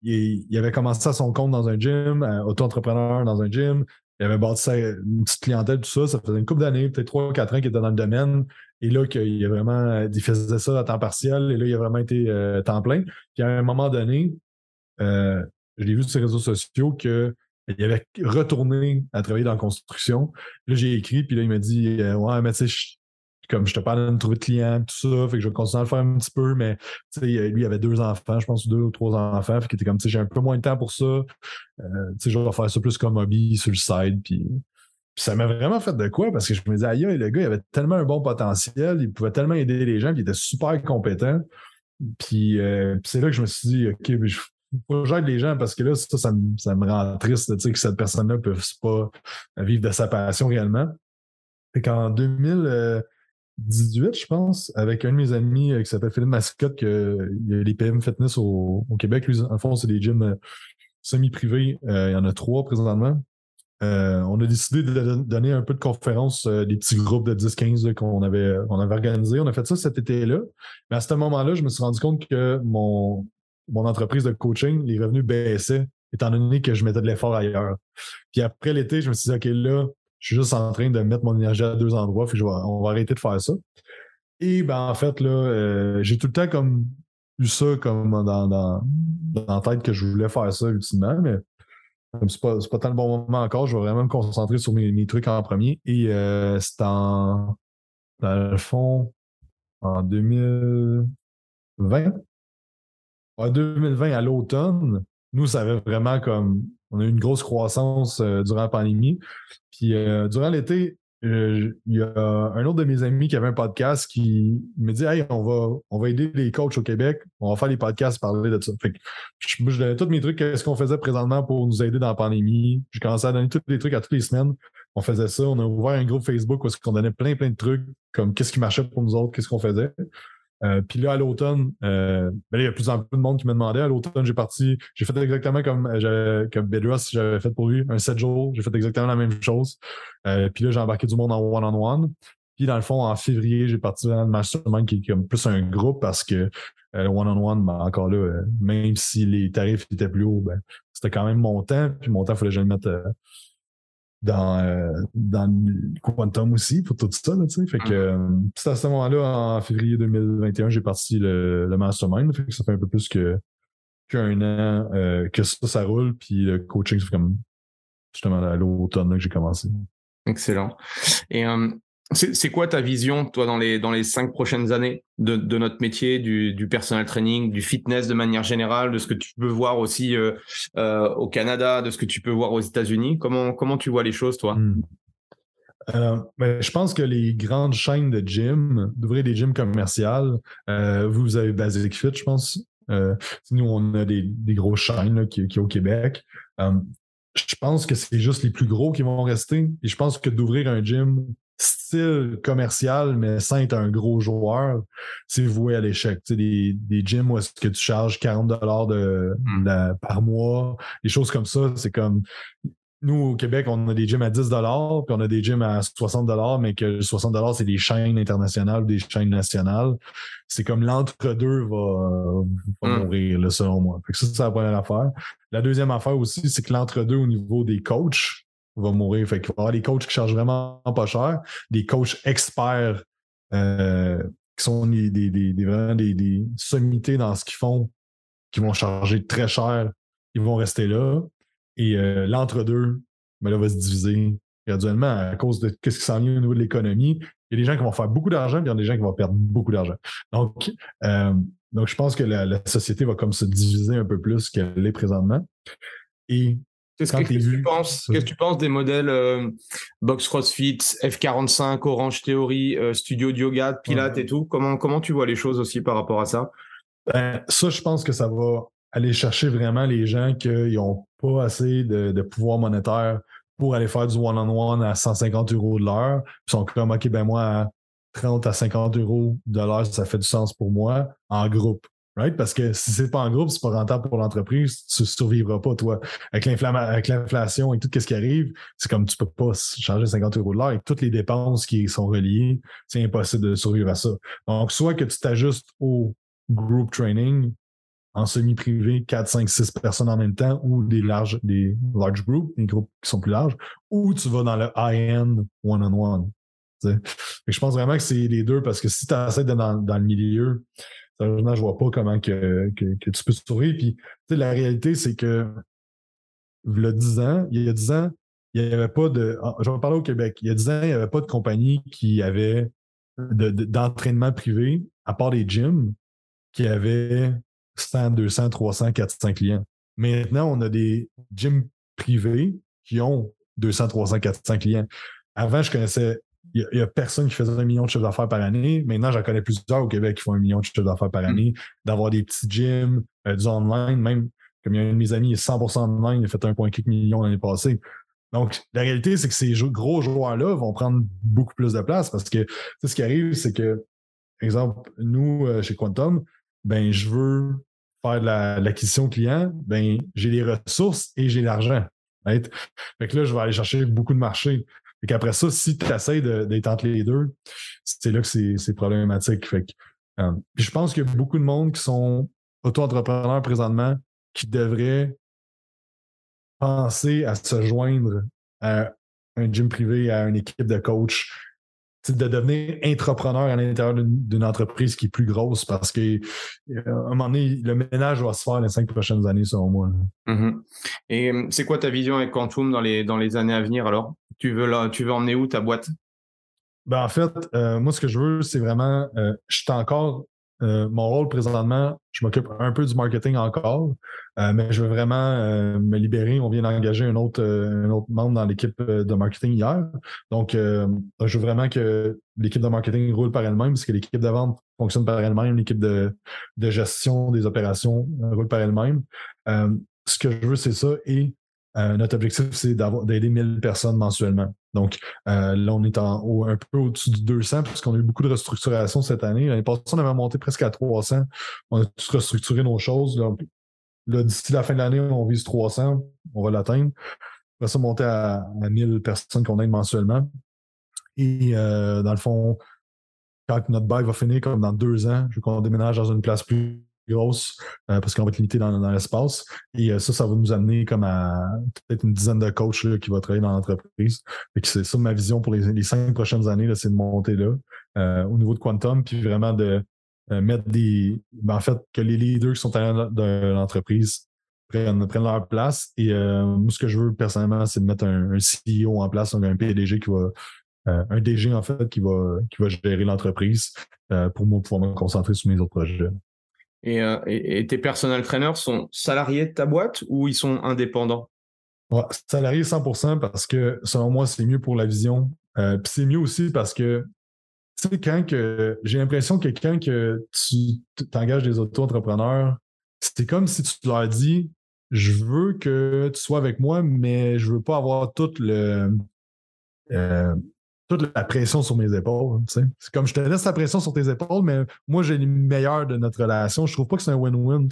il, avait commencé à son compte dans un gym, auto-entrepreneur dans un gym. Il avait bâti une petite clientèle, tout ça. Ça faisait une couple d'années, peut-être trois ou quatre ans qu'il était dans le domaine. Et là, qu'il a vraiment, il faisait ça à temps partiel. Et là, il a vraiment été temps plein. Puis à un moment donné, euh, je l'ai vu sur les réseaux sociaux qu'il avait retourné à travailler dans la construction. Là, j'ai écrit, puis là, il m'a dit euh, Ouais, mais tu sais, comme je te parle de trouver de clients, tout ça, fait que je vais continuer à le faire un petit peu, mais lui, il avait deux enfants, je pense, deux ou trois enfants, fait qu'il était comme, tu sais, j'ai un peu moins de temps pour ça. Euh, tu sais, je vais faire ça plus comme hobby sur le side, puis, ça m'a vraiment fait de quoi, parce que je me disais, aïe, le gars, il avait tellement un bon potentiel, il pouvait tellement aider les gens, puis il était super compétent. Puis, c'est là que je me suis dit, OK, je faut j'aide les gens parce que là, ça, ça, me, rend triste que cette personne-là ne puisse pas vivre de sa passion réellement. Fait qu'en 2018, je pense, avec un de mes amis euh, qui s'appelle Philippe Mascotte, que, il y a les PM Fitness au, Québec. Lui, en fond, c'est des gyms euh, semi-privés. Euh, il y en a trois présentement. on a décidé de donner un peu de conférences, des petits groupes de 10-15 qu'on avait, on avait organisés. On a fait ça cet été-là. Mais à ce moment-là, je me suis rendu compte que mon, mon entreprise de coaching, les revenus baissaient, étant donné que je mettais de l'effort ailleurs. Puis après l'été, je me suis dit, OK, là, je suis juste en train de mettre mon énergie à deux endroits, puis on va arrêter de faire ça. Et ben en fait, là, euh, j'ai tout le temps comme eu ça comme dans, dans, la tête que je voulais faire ça ultimement, mais c'est pas, pas tant le bon moment encore. Je vais vraiment me concentrer sur mes, trucs en premier. Et euh, c'est en dans le fond en 2020 en 2020, à l'automne, nous, ça avait vraiment comme. On a eu une grosse croissance euh, durant la pandémie. Puis euh, durant l'été, euh, il y a un autre de mes amis qui avait un podcast qui me dit Hey, on va, on va aider les coachs au Québec, on va faire des podcasts parler de ça. Fait que je, je donnais tous mes trucs, qu'est-ce qu'on faisait présentement pour nous aider dans la pandémie. J'ai commencé à donner tous les trucs à toutes les semaines. On faisait ça. On a ouvert un groupe Facebook où on donnait plein, plein de trucs, comme qu'est-ce qui marchait pour nous autres, qu'est-ce qu'on faisait. Euh, puis là, à l'automne, euh, ben il y a plus en plus de monde qui me demandait. À l'automne, j'ai parti, j'ai fait exactement comme, euh, comme Bedros, j'avais fait pour lui, un 7 jours. J'ai fait exactement la même chose. Euh, puis là, j'ai embarqué du monde en one-on-one. Puis dans le fond, en février, j'ai parti dans le mastermind qui est comme plus un groupe parce que le one-on-one, ben, encore là, même si les tarifs étaient plus hauts, ben, c'était quand même mon temps. Puis mon temps, il fallait que je le mette dans, euh, dans le Quantum aussi pour tout ça. Là, fait que mm-hmm. euh, c'est à ce moment-là, en février 2021, j'ai parti le, le Mastermind. Fait que ça fait un peu plus que qu'un an euh, que ça, ça roule. Puis le coaching, c'est comme justement à l'automne que j'ai commencé. Excellent. Et C'est quoi ta vision, toi, dans les, cinq prochaines années de, notre métier, du, du personal training, du fitness de manière générale, de ce que tu peux voir aussi euh, euh, au Canada, de ce que tu peux voir aux États-Unis? Comment, tu vois les choses, toi? Hmm. euh, ben, je pense que les grandes chaînes de gym, d'ouvrir des gyms commerciales, vous avez Basic Fit, je pense. nous, on a des, des grosses chaînes qui, qui au Québec je pense que c'est juste les plus gros qui vont rester. Et je pense que d'ouvrir un gym style commercial, mais sans être un gros joueur, c'est voué à l'échec. Tu sais, des, des gyms où est-ce que tu charges 40 dollars de, hmm. par mois, des choses comme ça, c'est comme nous, au Québec, on a des gyms à 10 puis on a des gyms à 60 mais que 60 c'est des chaînes internationales, des chaînes nationales. C'est comme l'entre-deux va, va hmm. mourir, là, selon moi. Fait que ça, c'est la première affaire. La deuxième affaire aussi, c'est que l'entre-deux au niveau des coachs, va mourir. Fait qu'il va y avoir des coachs qui chargent vraiment pas cher, des coachs experts euh, qui sont des, vraiment des, sommités dans ce qu'ils font, qui vont charger très cher, ils vont rester là. Et euh, l'entre-deux, ben là, va se diviser graduellement à cause de ce qui s'en vient au niveau de l'économie. Il y a des gens qui vont faire beaucoup d'argent, puis il y a des gens qui vont perdre beaucoup d'argent. Donc, euh, donc, je pense que la, la, société va comme se diviser un peu plus qu'elle est présentement. Et Qu'est-ce que, tu penses Qu'est-ce que tu penses des modèles euh, Box CrossFit, F45, Orange Theory, euh, Studio de Yoga, Pilates et tout? Comment, comment tu vois les choses aussi par rapport à ça? Ben, Ça, je pense que ça va aller chercher vraiment les gens qui n'ont pas assez de, pouvoir monétaire pour aller faire du one-on-one à 150 euros de l'heure. Ils sont comme, OK, ben moi, à 30 à 50 euros de l'heure, ça fait du sens pour moi en groupe. Right? Parce que si c'est pas en groupe, c'est pas rentable pour l'entreprise, tu survivras pas, toi. Avec l'inflation et tout ce qui arrive, c'est comme tu peux pas changer 50 euros de l'heure avec toutes les dépenses qui sont reliées, c'est impossible de survivre à ça. Donc, soit que tu t'ajustes au group training en semi-privé, 4, 5, 6 personnes en même temps, ou des larges, des large groups, des groupes qui sont plus larges, ou tu vas dans le high-end one-on-one. Je pense vraiment que c'est les deux parce que si tu essaies d'être dans, dans le milieu, Sérieusement, je vois pas comment tu peux. Puis, la réalité, c'est que, il y a 10 ans, il y a 10 ans, il n'y avait pas de. Je vais parler au Québec. Il y a 10 ans, il n'y avait pas de compagnie qui avait d'entraînement privé, à part des gyms, qui avaient 100, 200, 300, 400 clients. Maintenant, on a des gyms privés qui ont 200, 300, 400 clients. Avant, je connaissais il n'y a, personne qui faisait un million de chiffres d'affaires par année. Maintenant, j'en connais plusieurs au Québec qui font un million de chiffres d'affaires par mm. année. D'avoir des petits gyms, euh, du online, même comme il y a un de mes amis, il est 100% online, il a fait 1,4 million l'année passée. Donc, la réalité, c'est que ces gros joueurs-là vont prendre beaucoup plus de place parce que ce qui arrive, c'est que, exemple, nous, euh, chez Quantum, ben, je veux faire de l'acquisition client, ben, j'ai les ressources et j'ai l'argent. Fait que là, je vais aller chercher beaucoup de marchés. Et qu'après ça, si tu essaies d'être entre les deux, c'est là que c'est problématique. Fait euh, puis je pense qu'il y a beaucoup de monde qui sont auto-entrepreneurs présentement qui devraient penser à se joindre à un gym privé, à une équipe de coach de devenir entrepreneur à l'intérieur d'une entreprise qui est plus grosse parce qu'à un moment donné, le ménage va se faire les cinq prochaines années, selon moi. Mm-hmm. Et euh, c'est quoi ta vision avec Quantum dans les, dans les années à venir alors? Tu veux, tu veux emmener où ta boîte? Ben, en fait, euh, moi, ce que je veux, c'est vraiment, euh, je suis encore euh, mon rôle présentement, je m'occupe un peu du marketing encore, mais je veux vraiment me libérer. On vient d'engager un autre, autre membre dans l'équipe de marketing hier. Donc, je veux vraiment que l'équipe de marketing roule par elle-même, parce que l'équipe de vente fonctionne par elle-même, l'équipe de, de gestion des opérations roule par elle-même. ce que je veux, c'est ça. Et euh, notre objectif, c'est d'aider 1000 personnes mensuellement. Donc, euh, là, on est un peu au-dessus du 200 puisqu'on a eu beaucoup de restructuration cette année. L'année passée, on avait monté presque à 300. On a tous restructuré nos choses. D'ici la fin de l'année, on vise 300. On va l'atteindre. On va ça monter à, 1000 personnes qu'on aide mensuellement. Et euh, dans le fond, quand notre bail va finir, comme dans deux ans, je veux qu'on déménage dans une place plus grosse euh, parce qu'on va être limité dans, l'espace. Et euh, ça, ça va nous amener comme à peut-être une dizaine de coachs qui vont travailler dans l'entreprise. c'est ça ma vision pour les, cinq prochaines années, c'est de monter là euh, au niveau de Quantum, puis vraiment de mettre des. Ben, en fait, que les leaders qui sont à l'entreprise prennent, leur place. Et moi, ce que je veux personnellement, c'est de mettre un, CEO en place, donc un PDG qui va un DG, en fait, qui va, qui va gérer l'entreprise pour moi pouvoir me concentrer sur mes autres projets. Et, tes personnel trainers sont salariés de ta boîte ou ils sont indépendants? Salariés 100% parce que selon moi, c'est mieux pour la vision. Puis c'est mieux aussi parce que tu sais, quand que j'ai l'impression que quand que tu t'engages des auto-entrepreneurs, c'est comme si tu leur dis je veux que tu sois avec moi, mais je veux pas avoir toute le euh, toute la pression sur mes épaules. C'est comme je te laisse la pression sur tes épaules, mais moi j'ai le meilleur de notre relation. Je trouve pas que c'est un win-win.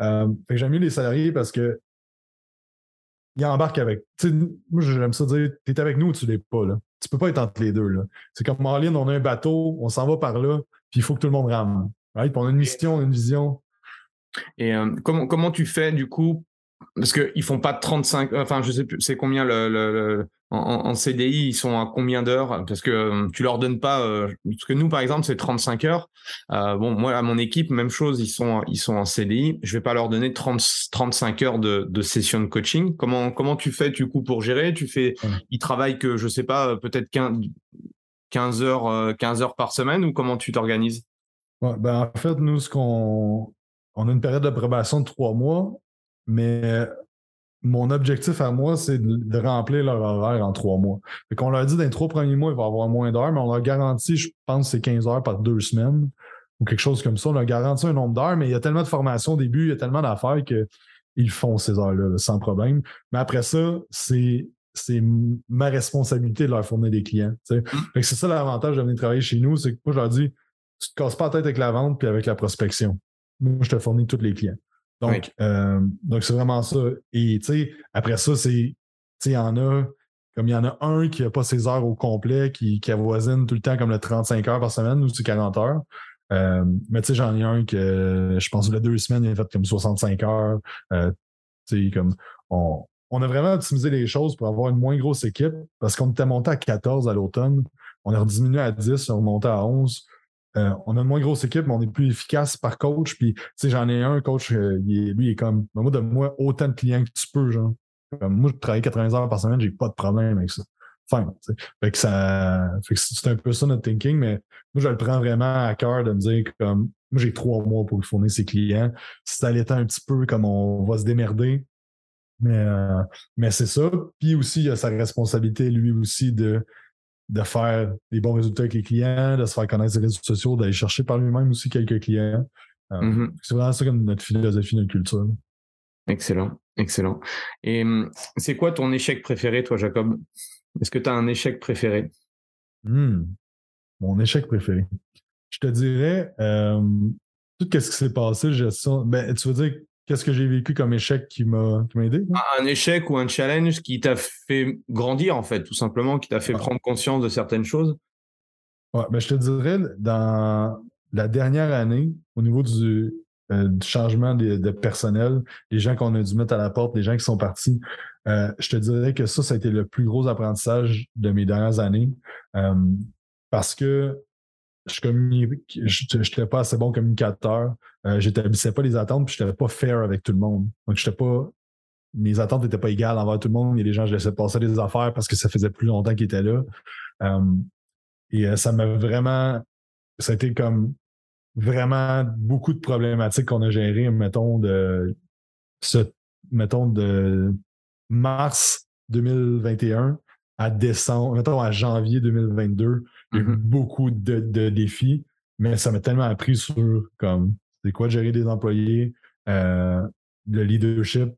Euh, j'aime mieux les salariés parce que ils embarquent avec. moi j'aime ça dire t'es avec nous ou tu l'es pas. Là. Tu peux pas être entre les deux. C'est comme Marlene, on a un bateau, on s'en va par là, puis il faut que tout le monde rame. Right? on a une mission, une vision. Et euh, comment, comment tu fais du coup? Parce qu'ils font pas de 35, enfin, je sais plus, c'est combien le, en, CDI, ils sont à combien d'heures? Parce que euh, tu leur donnes pas, euh, parce que nous, par exemple, c'est 35 heures. Euh, bon, moi, à mon équipe, même chose, ils sont, ils sont en CDI. Je vais pas leur donner 30, 35 heures de, de session de coaching. Comment, comment tu fais, du coup, pour gérer? Tu fais, ils travaillent que, je sais pas, peut-être 15, 15 heures, 15 heures par semaine ou comment tu t'organises? Ben, en fait, nous, ce qu'on, on a une période d'approbation de trois mois mais mon objectif à moi, c'est de, remplir leur horaire en trois mois. Fait qu'on leur dit dans les trois premiers mois, il va y avoir moins d'heures, mais on leur garantit, je pense, c'est 15 heures par deux semaines ou quelque chose comme ça. On leur garantit un nombre d'heures, mais il y a tellement de formations au début, il y a tellement d'affaires qu'ils font ces heures-là sans problème. Mais après ça, c'est c'est ma responsabilité de leur fournir des clients. Mmh. C'est ça l'avantage de venir travailler chez nous, c'est que moi je leur dis, tu te casses pas la tête avec la vente puis avec la prospection. Moi, je te fournis tous les clients. Donc, euh, donc c'est vraiment ça. Et tu sais, après ça, c'est, il y en a, comme il y en a un qui n'a pas ses heures au complet, qui, qui avoisine tout le temps comme le 35 heures par semaine ou c'est 40 heures. Euh, mais tu sais, j'en ai un que je pense que deux semaines, il a fait comme 65 heures. Euh, tu sais, comme on, on a vraiment optimisé les choses pour avoir une moins grosse équipe parce qu'on était monté à 14 à l'automne. On a diminué à 10, on est monté à 11. Euh, on a une moins grosse équipe, mais on est plus efficace par coach. Puis, tu sais, j'en ai un coach, euh, lui, il est comme, moi, de moi, autant de clients que tu peux, genre. moi, je travaille 80 heures par semaine, j'ai pas de problème avec ça. Fine. Fait que ça, fait que c'est un peu ça notre thinking, mais moi, je le prends vraiment à cœur de me dire comme, moi, j'ai trois mois pour fournir ses clients. Si ça allait un petit peu comme on va se démerder, mais, euh, mais c'est ça. Puis aussi, il a sa responsabilité, lui aussi, de de faire des bons résultats avec les clients, de se faire connaître les réseaux sociaux, d'aller chercher par lui-même aussi quelques clients. Euh, mm-hmm. C'est vraiment ça comme notre philosophie, notre culture. Excellent, excellent. Et hum, c'est quoi ton échec préféré, toi, Jacob? Est-ce que tu as un échec préféré? Hmm. Mon échec préféré. Je te dirais, euh, tout ce qui s'est passé, gestion. Ben, tu veux dire Qu'est-ce que j'ai vécu comme échec qui m'a aidé? Un échec ou un challenge qui t'a fait grandir, en fait, tout simplement, qui t'a fait prendre conscience de certaines choses? Ouais, ben, je te dirais, dans la dernière année, au niveau du, euh, changement de, personnel, les gens qu'on a dû mettre à la porte, les gens qui sont partis, euh, je te dirais que ça, ça a été le plus gros apprentissage de mes dernières années. Euh, parce que je n'étais pas assez bon communicateur. Euh, j'établissais pas les attentes, puis je n'étais pas fair avec tout le monde. Donc, j'étais pas. Mes attentes n'étaient pas égales envers tout le monde. Il y a des gens, je laissais passer des affaires parce que ça faisait plus longtemps qu'ils étaient là. Euh, et euh, ça m'a vraiment. Ça a été comme vraiment beaucoup de problématiques qu'on a gérées, mettons, de ce, mettons, de mars 2021 à décembre, mettons à janvier 2022. Mm-hmm. beaucoup de, défis, mais ça m'a tellement appris sur comme c'est quoi gérer des employés, euh, le leadership,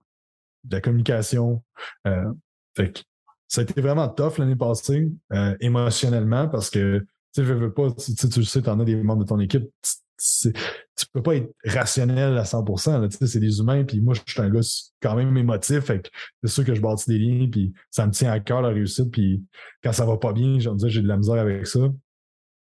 la communication. Euh, fait ça a été vraiment tough l'année passée, euh, émotionnellement, parce que tu sais, je veux pas, tu, tu le sais, tu en as des membres de ton équipe, tu peux pas être rationnel à 100%. C'est des humains, puis moi, je suis un gars quand même émotif. c'est sûr que je bâtis des liens, puis ça me tient à cœur la réussite. Puis quand ça va pas bien, j'ai de la misère avec ça.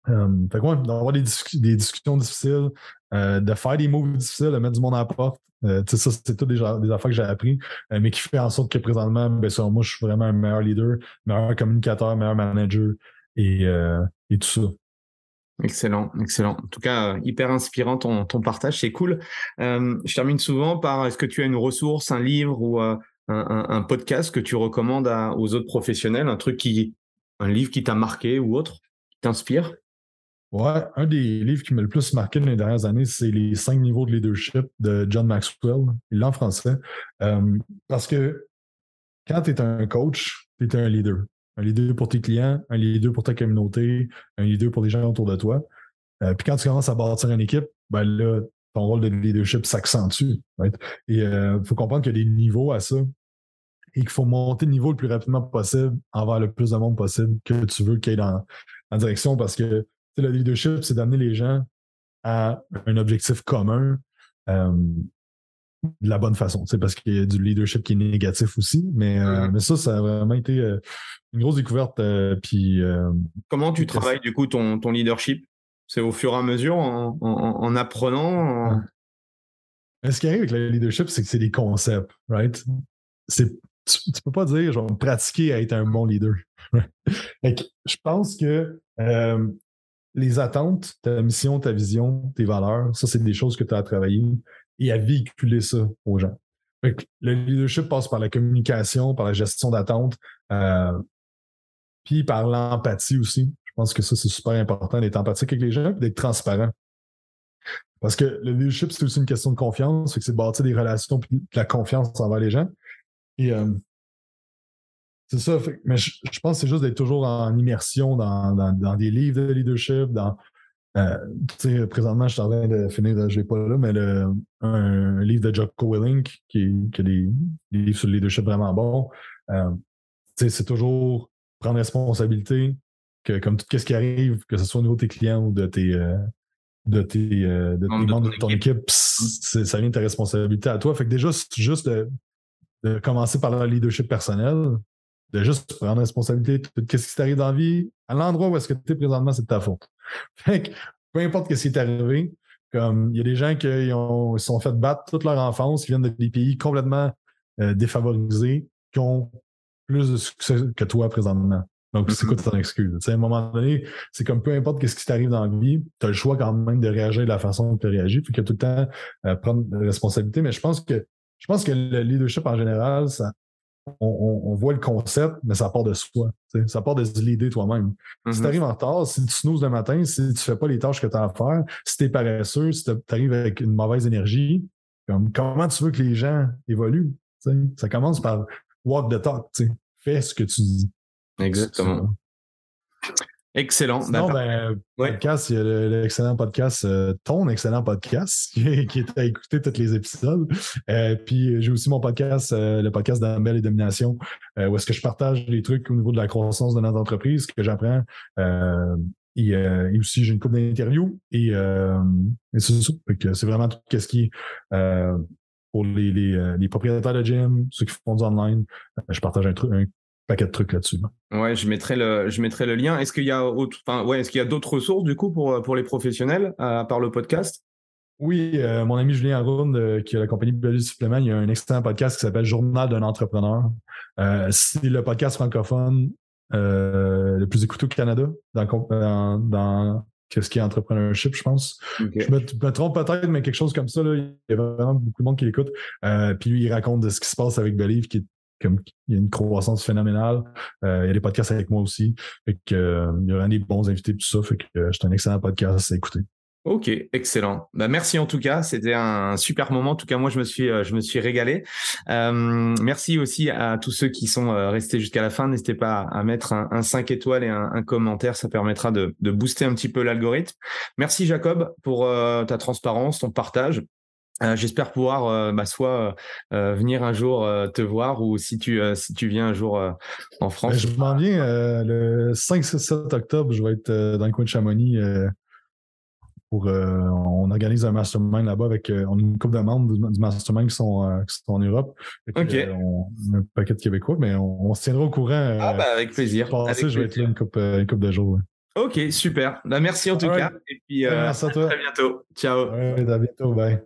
Euh, fait que d'avoir des, discussions difficiles, euh, de faire des mots difficiles, de mettre du monde à la porte. Euh, ça, c'est tout des, affaires que j'ai appris, mais qui fait en sorte que présentement, ben, selon moi, je suis vraiment un meilleur leader, meilleur communicateur, meilleur manager et, et tout ça. Excellent, excellent. En tout cas, hyper inspirant ton, partage, c'est cool. je termine souvent par est-ce que tu as une ressource, un livre ou un, un, podcast que tu recommandes aux autres professionnels, un truc qui un livre qui t'a marqué ou autre, qui t'inspire? Ouais, un des livres qui m'a le plus marqué dans les dernières années, c'est Les cinq niveaux de leadership de John Maxwell. Il est en français. Euh, parce que quand tu es un coach, tu es un leader. Un leader pour tes clients, un leader pour ta communauté, un leader pour les gens autour de toi. Euh, puis quand tu commences à bâtir une équipe, ben là, ton rôle de leadership s'accentue. Et il euh, faut comprendre qu'il y a des niveaux à ça et qu'il faut monter le niveau le plus rapidement possible envers le plus de monde possible que tu veux qu'il y ait dans, la direction parce que le leadership, c'est d'amener les gens à un objectif commun euh, de la bonne façon. C'est parce qu'il y a du leadership qui est négatif aussi, mais, euh, mais ça, ça a vraiment été euh, une grosse découverte. puis, Comment tu travailles du coup ton, ton leadership? C'est au fur et à mesure, en, en, apprenant Ce qui arrive avec le leadership, c'est que c'est des concepts, right? C'est tu, ne peux pas dire, vais pratiquer à être un bon leader. [LAUGHS] je pense que les attentes, ta mission, ta vision, tes valeurs, ça, c'est des choses que tu as à travailler et à véhiculer ça aux gens. le leadership passe par la communication, par la gestion d'attentes, euh, puis par l'empathie aussi. Je pense que ça, c'est super important d'être empathique avec les gens et d'être transparent. Parce que le leadership, c'est aussi une question de confiance, c'est de bâtir des relations et de la confiance envers les gens. Et euh, c'est ça. mais je, pense que c'est juste d'être toujours en immersion dans, des livres de leadership, dans. Euh, tu sais, présentement, je suis en train de finir, je l'ai pas là, mais le, un, livre de Jocko Willink qui, qui a des, livres sur le leadership vraiment bons. Euh, tu sais, c'est toujours prendre responsabilité, que comme tout ce qui arrive, que ce soit au niveau de tes clients ou de tes, euh, de tes, de membres de ton équipe, ça vient de ta responsabilité à toi. Fait que déjà, c'est juste de, de commencer par le leadership personnel, de juste prendre responsabilité de ce qui t'arrive dans la vie, à l'endroit où est-ce que tu es présentement, c'est de ta faute. Fait que, peu importe ce qui est arrivé, comme il y a des gens qui ont, se sont fait battre toute leur enfance, qui viennent de des pays complètement euh, défavorisés, qui ont plus de succès que toi présentement. Donc, c'est quoi mm-hmm. ton excuse? à un moment donné, c'est comme peu importe ce qui t'arrive dans la vie, tu as le choix quand même de réagir de la façon dont tu réagis. Fait que tout le temps euh, prendre responsabilité. Mais je pense que je pense que le leadership en général, ça, on, voit le concept, mais ça part de soi. Ça part de l'idée toi-même. Si mm-hmm. tu arrives en retard, si tu snoozes le matin, si tu ne fais pas les tâches que tu as à faire, si tu es paresseux, si tu arrives avec une mauvaise énergie, comment tu veux que les gens évoluent? Ça commence par walk the talk. Fais ce que tu dis. Exactement. Excellent. Non, ben, podcast, il y a l'excellent podcast, euh, ton excellent podcast, [LAUGHS] qui, est à écouter tous les épisodes. Euh, puis j'ai aussi mon podcast, euh, le podcast d'Ambel et Domination, où est-ce que je partage les trucs au niveau de la croissance de notre entreprise, que j'apprends. Et, aussi, j'ai une couple d'interviews. Et, c'est ça. C'est vraiment tout ce qui est pour les, les, les, propriétaires de gym, ceux qui font du online. je partage un, truc, un paquet de trucs là-dessus. Ouais, je mettrai le, je mettrai le lien. Est-ce qu'il y a autre, enfin, ouais, est-ce qu'il y a d'autres ressources du coup pour, pour les professionnels à part le podcast? Oui, euh, mon ami Julien Aroun, euh, qui a la compagnie Biologie Supplément, il y a un excellent podcast qui s'appelle Journal d'un entrepreneur. Euh, c'est le podcast francophone le plus écouté au Canada dans, dans, ce qui est entrepreneurship, je pense. Je, me, trompe peut-être, mais quelque chose comme ça, là, il y a vraiment beaucoup de monde qui l'écoute. puis lui, il raconte de ce qui se passe avec Believe, qui est comme il y a une croissance phénoménale. Euh, il y a des podcasts avec moi aussi. Fait que, euh, il y aura des bons invités tout ça. Fait que euh, c'est un excellent podcast à écouter. Ok, excellent. Bah, merci en tout cas, c'était un super moment. En tout cas, moi, je me suis, je me suis régalé. merci aussi à tous ceux qui sont restés jusqu'à la fin. N'hésitez pas à mettre un, 5 étoiles et un, commentaire, ça permettra de booster un petit peu l'algorithme. Merci Jacob pour ta transparence, ton partage. Euh, j'espère pouvoir euh, bah, soit euh, venir un jour te voir ou si tu, si tu viens un jour en ben, France. je m'en viens le 5-7 octobre, je vais être dans le coin de Chamonix. pour, on organise un mastermind là-bas avec on a une couple de membres du, mastermind qui sont, qui sont en Europe. Ok. on, un paquet de Québécois, mais on, se tiendra au courant. Ah, bah, avec plaisir. je vais être là une couple, une couple de jours. Ok, super. Bah, merci en tout cas. Et puis, à, très bientôt. Ciao. à bientôt. Bye.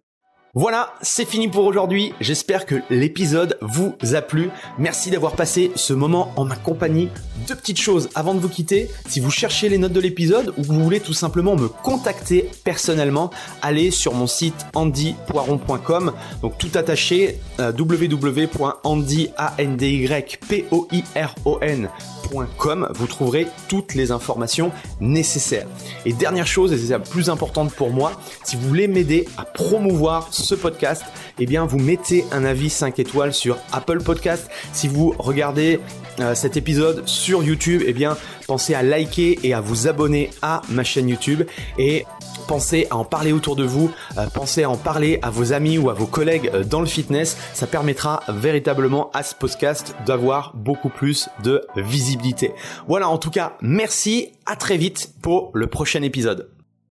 Voilà, c'est fini pour aujourd'hui. J'espère que l'épisode vous a plu. Merci d'avoir passé ce moment en ma compagnie. Deux petites choses avant de vous quitter. Si vous cherchez les notes de l'épisode ou vous voulez tout simplement me contacter personnellement, allez sur mon site andypoiron.com. Donc tout attaché euh, www.andypoiron.com. Vous trouverez toutes les informations nécessaires. Et dernière chose, et c'est la plus importante pour moi, si vous voulez m'aider à promouvoir ce podcast, eh bien vous mettez un avis 5 étoiles sur Apple Podcast. Si vous regardez euh, cet épisode sur YouTube, eh bien pensez à liker et à vous abonner à ma chaîne YouTube et pensez à en parler autour de vous, euh, pensez à en parler à vos amis ou à vos collègues euh, dans le fitness, ça permettra véritablement à ce podcast d'avoir beaucoup plus de visibilité. Voilà, en tout cas, merci, à très vite pour le prochain épisode.